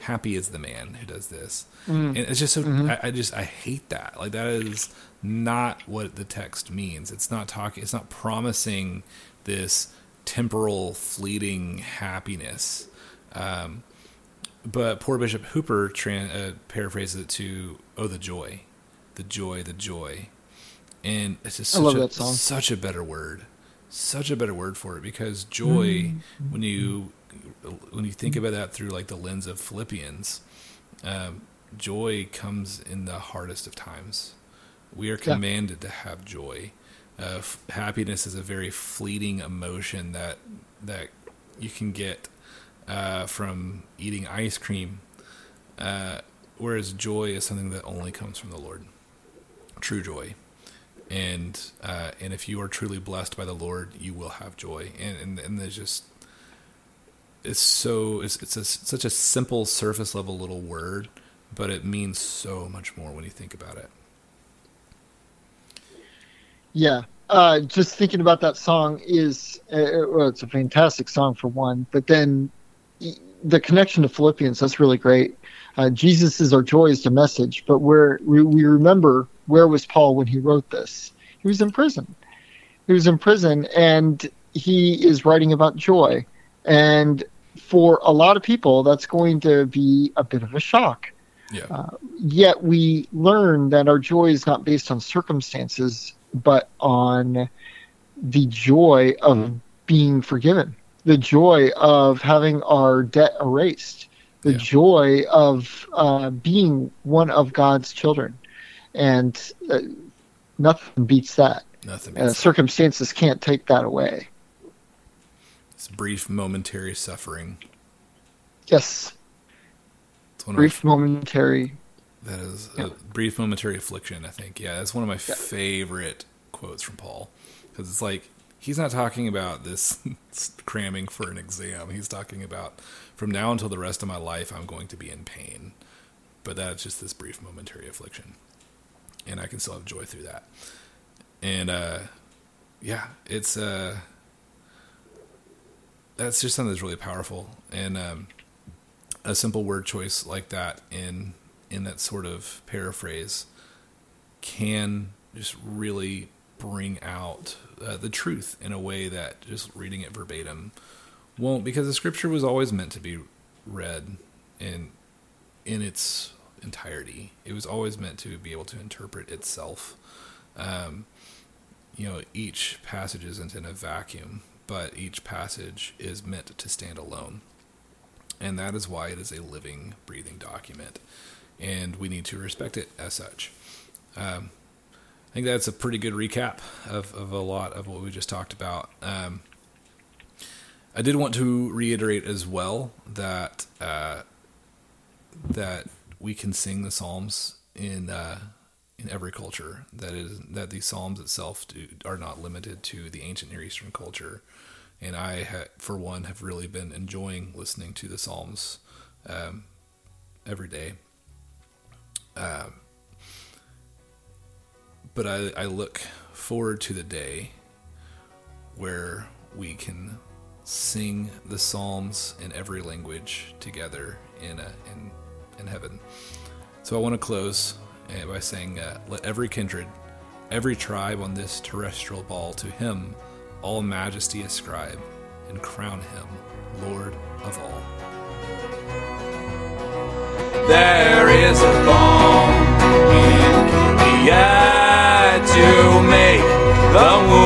Happy is the man who does this, mm-hmm. and it's just so. Mm-hmm. I, I just I hate that. Like that is not what the text means. It's not talking. It's not promising this temporal, fleeting happiness. Um, but poor Bishop Hooper tran- uh, paraphrases it to "Oh, the joy, the joy, the joy," and it's just such, a, such a better word, such a better word for it because joy, mm-hmm. when you when you think about that through like the lens of Philippians, um, joy comes in the hardest of times. We are commanded yeah. to have joy. Uh, f- happiness is a very fleeting emotion that that you can get uh, from eating ice cream, uh, whereas joy is something that only comes from the Lord. True joy, and uh, and if you are truly blessed by the Lord, you will have joy. And and, and there's just it's so it's it's a, such a simple surface level little word, but it means so much more when you think about it. Yeah, uh, just thinking about that song is uh, well, it's a fantastic song for one, but then the connection to Philippians that's really great. Uh, Jesus is our joy is the message, but where we, we remember where was Paul when he wrote this? He was in prison. He was in prison, and he is writing about joy. And for a lot of people, that's going to be a bit of a shock. Yeah. Uh, yet we learn that our joy is not based on circumstances, but on the joy of being forgiven, the joy of having our debt erased, the yeah. joy of uh, being one of God's children. And uh, nothing beats that. Nothing beats uh, Circumstances can't take that away. It's brief, momentary suffering. Yes. Brief my, momentary. that is Yeah. a brief momentary affliction. I think. Yeah, that's one of my favorite quotes from Paul because it's like he's not talking about this (laughs) cramming for an exam. He's talking about from now until the rest of my life, I'm going to be in pain, but that's just this brief momentary affliction, and I can still have joy through that. And uh, yeah, it's uh, that's just something that's really powerful, and um, a simple word choice like that in in that sort of paraphrase can just really bring out uh, the truth in a way that just reading it verbatim won't because the scripture was always meant to be read in in its entirety. It was always meant to be able to interpret itself. Um, you know each passage isn't in a vacuum but each passage is meant to stand alone. And that is why it is a living breathing document. And we need to respect it as such. Um, I think that's a pretty good recap of, of a lot of what we just talked about. Um, I did want to reiterate as well that uh, that we can sing the Psalms in uh, in every culture. That is that the Psalms itself do, are not limited to the ancient Near Eastern culture. And I, ha- for one, have really been enjoying listening to the Psalms um, every day. Um, but I, I look forward to the day where we can sing the psalms in every language together in a, in in heaven. So I want to close uh, by saying, uh, "Let every kindred, every tribe on this terrestrial ball to Him all majesty ascribe, and crown Him Lord of all." There is a balm in Gilead to make the wounded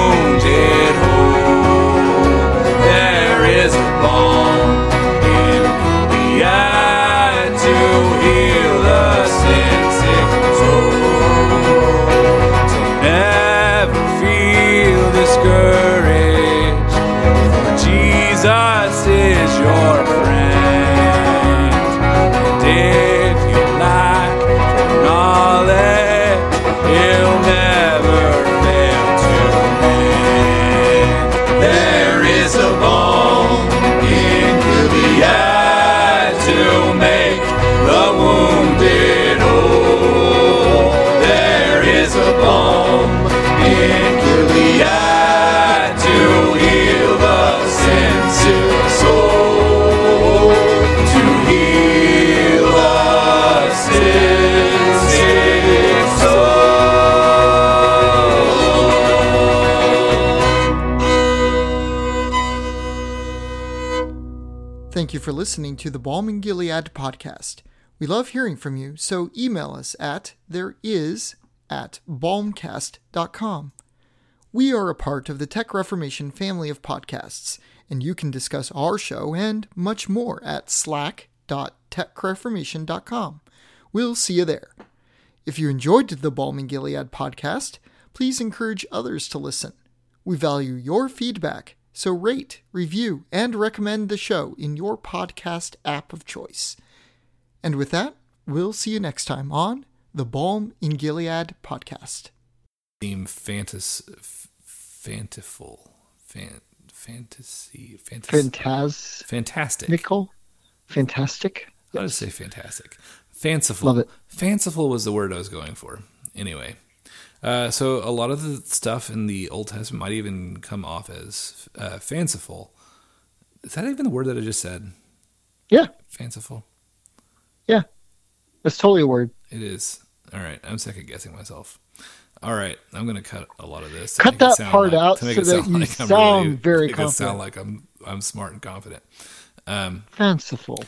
Thank you for listening to the Balm Gilead podcast. We love hearing from you, so email us at there is at balmcast.com. We are a part of the Tech Reformation family of podcasts, and you can discuss our show and much more at slack.techreformation.com. We'll see you there. If you enjoyed the Balm Gilead podcast, please encourage others to listen. We value your feedback, so rate, review, and recommend the show in your podcast app of choice. And with that, we'll see you next time on the Balm in Gilead podcast. Theme fantas, f- fantiful, fan, fantasy, fantasy, Fantas. fantastic. Nickel. Fantastic. I'll just say fantastic. Fanciful. Love it. Fanciful was the word I was going for. Anyway, uh, so a lot of the stuff in the Old Testament might even come off as uh, fanciful. Is that even the word that I just said? Yeah, Fanciful. yeah. That's totally a word. It is. All right. I'm second guessing myself. All right. I'm going to cut a lot of this. Cut that part like- out to make so it that you (laughs) I'm sound very (laughs) confident. sound like I'm I'm smart and confident. Um, Fanciful.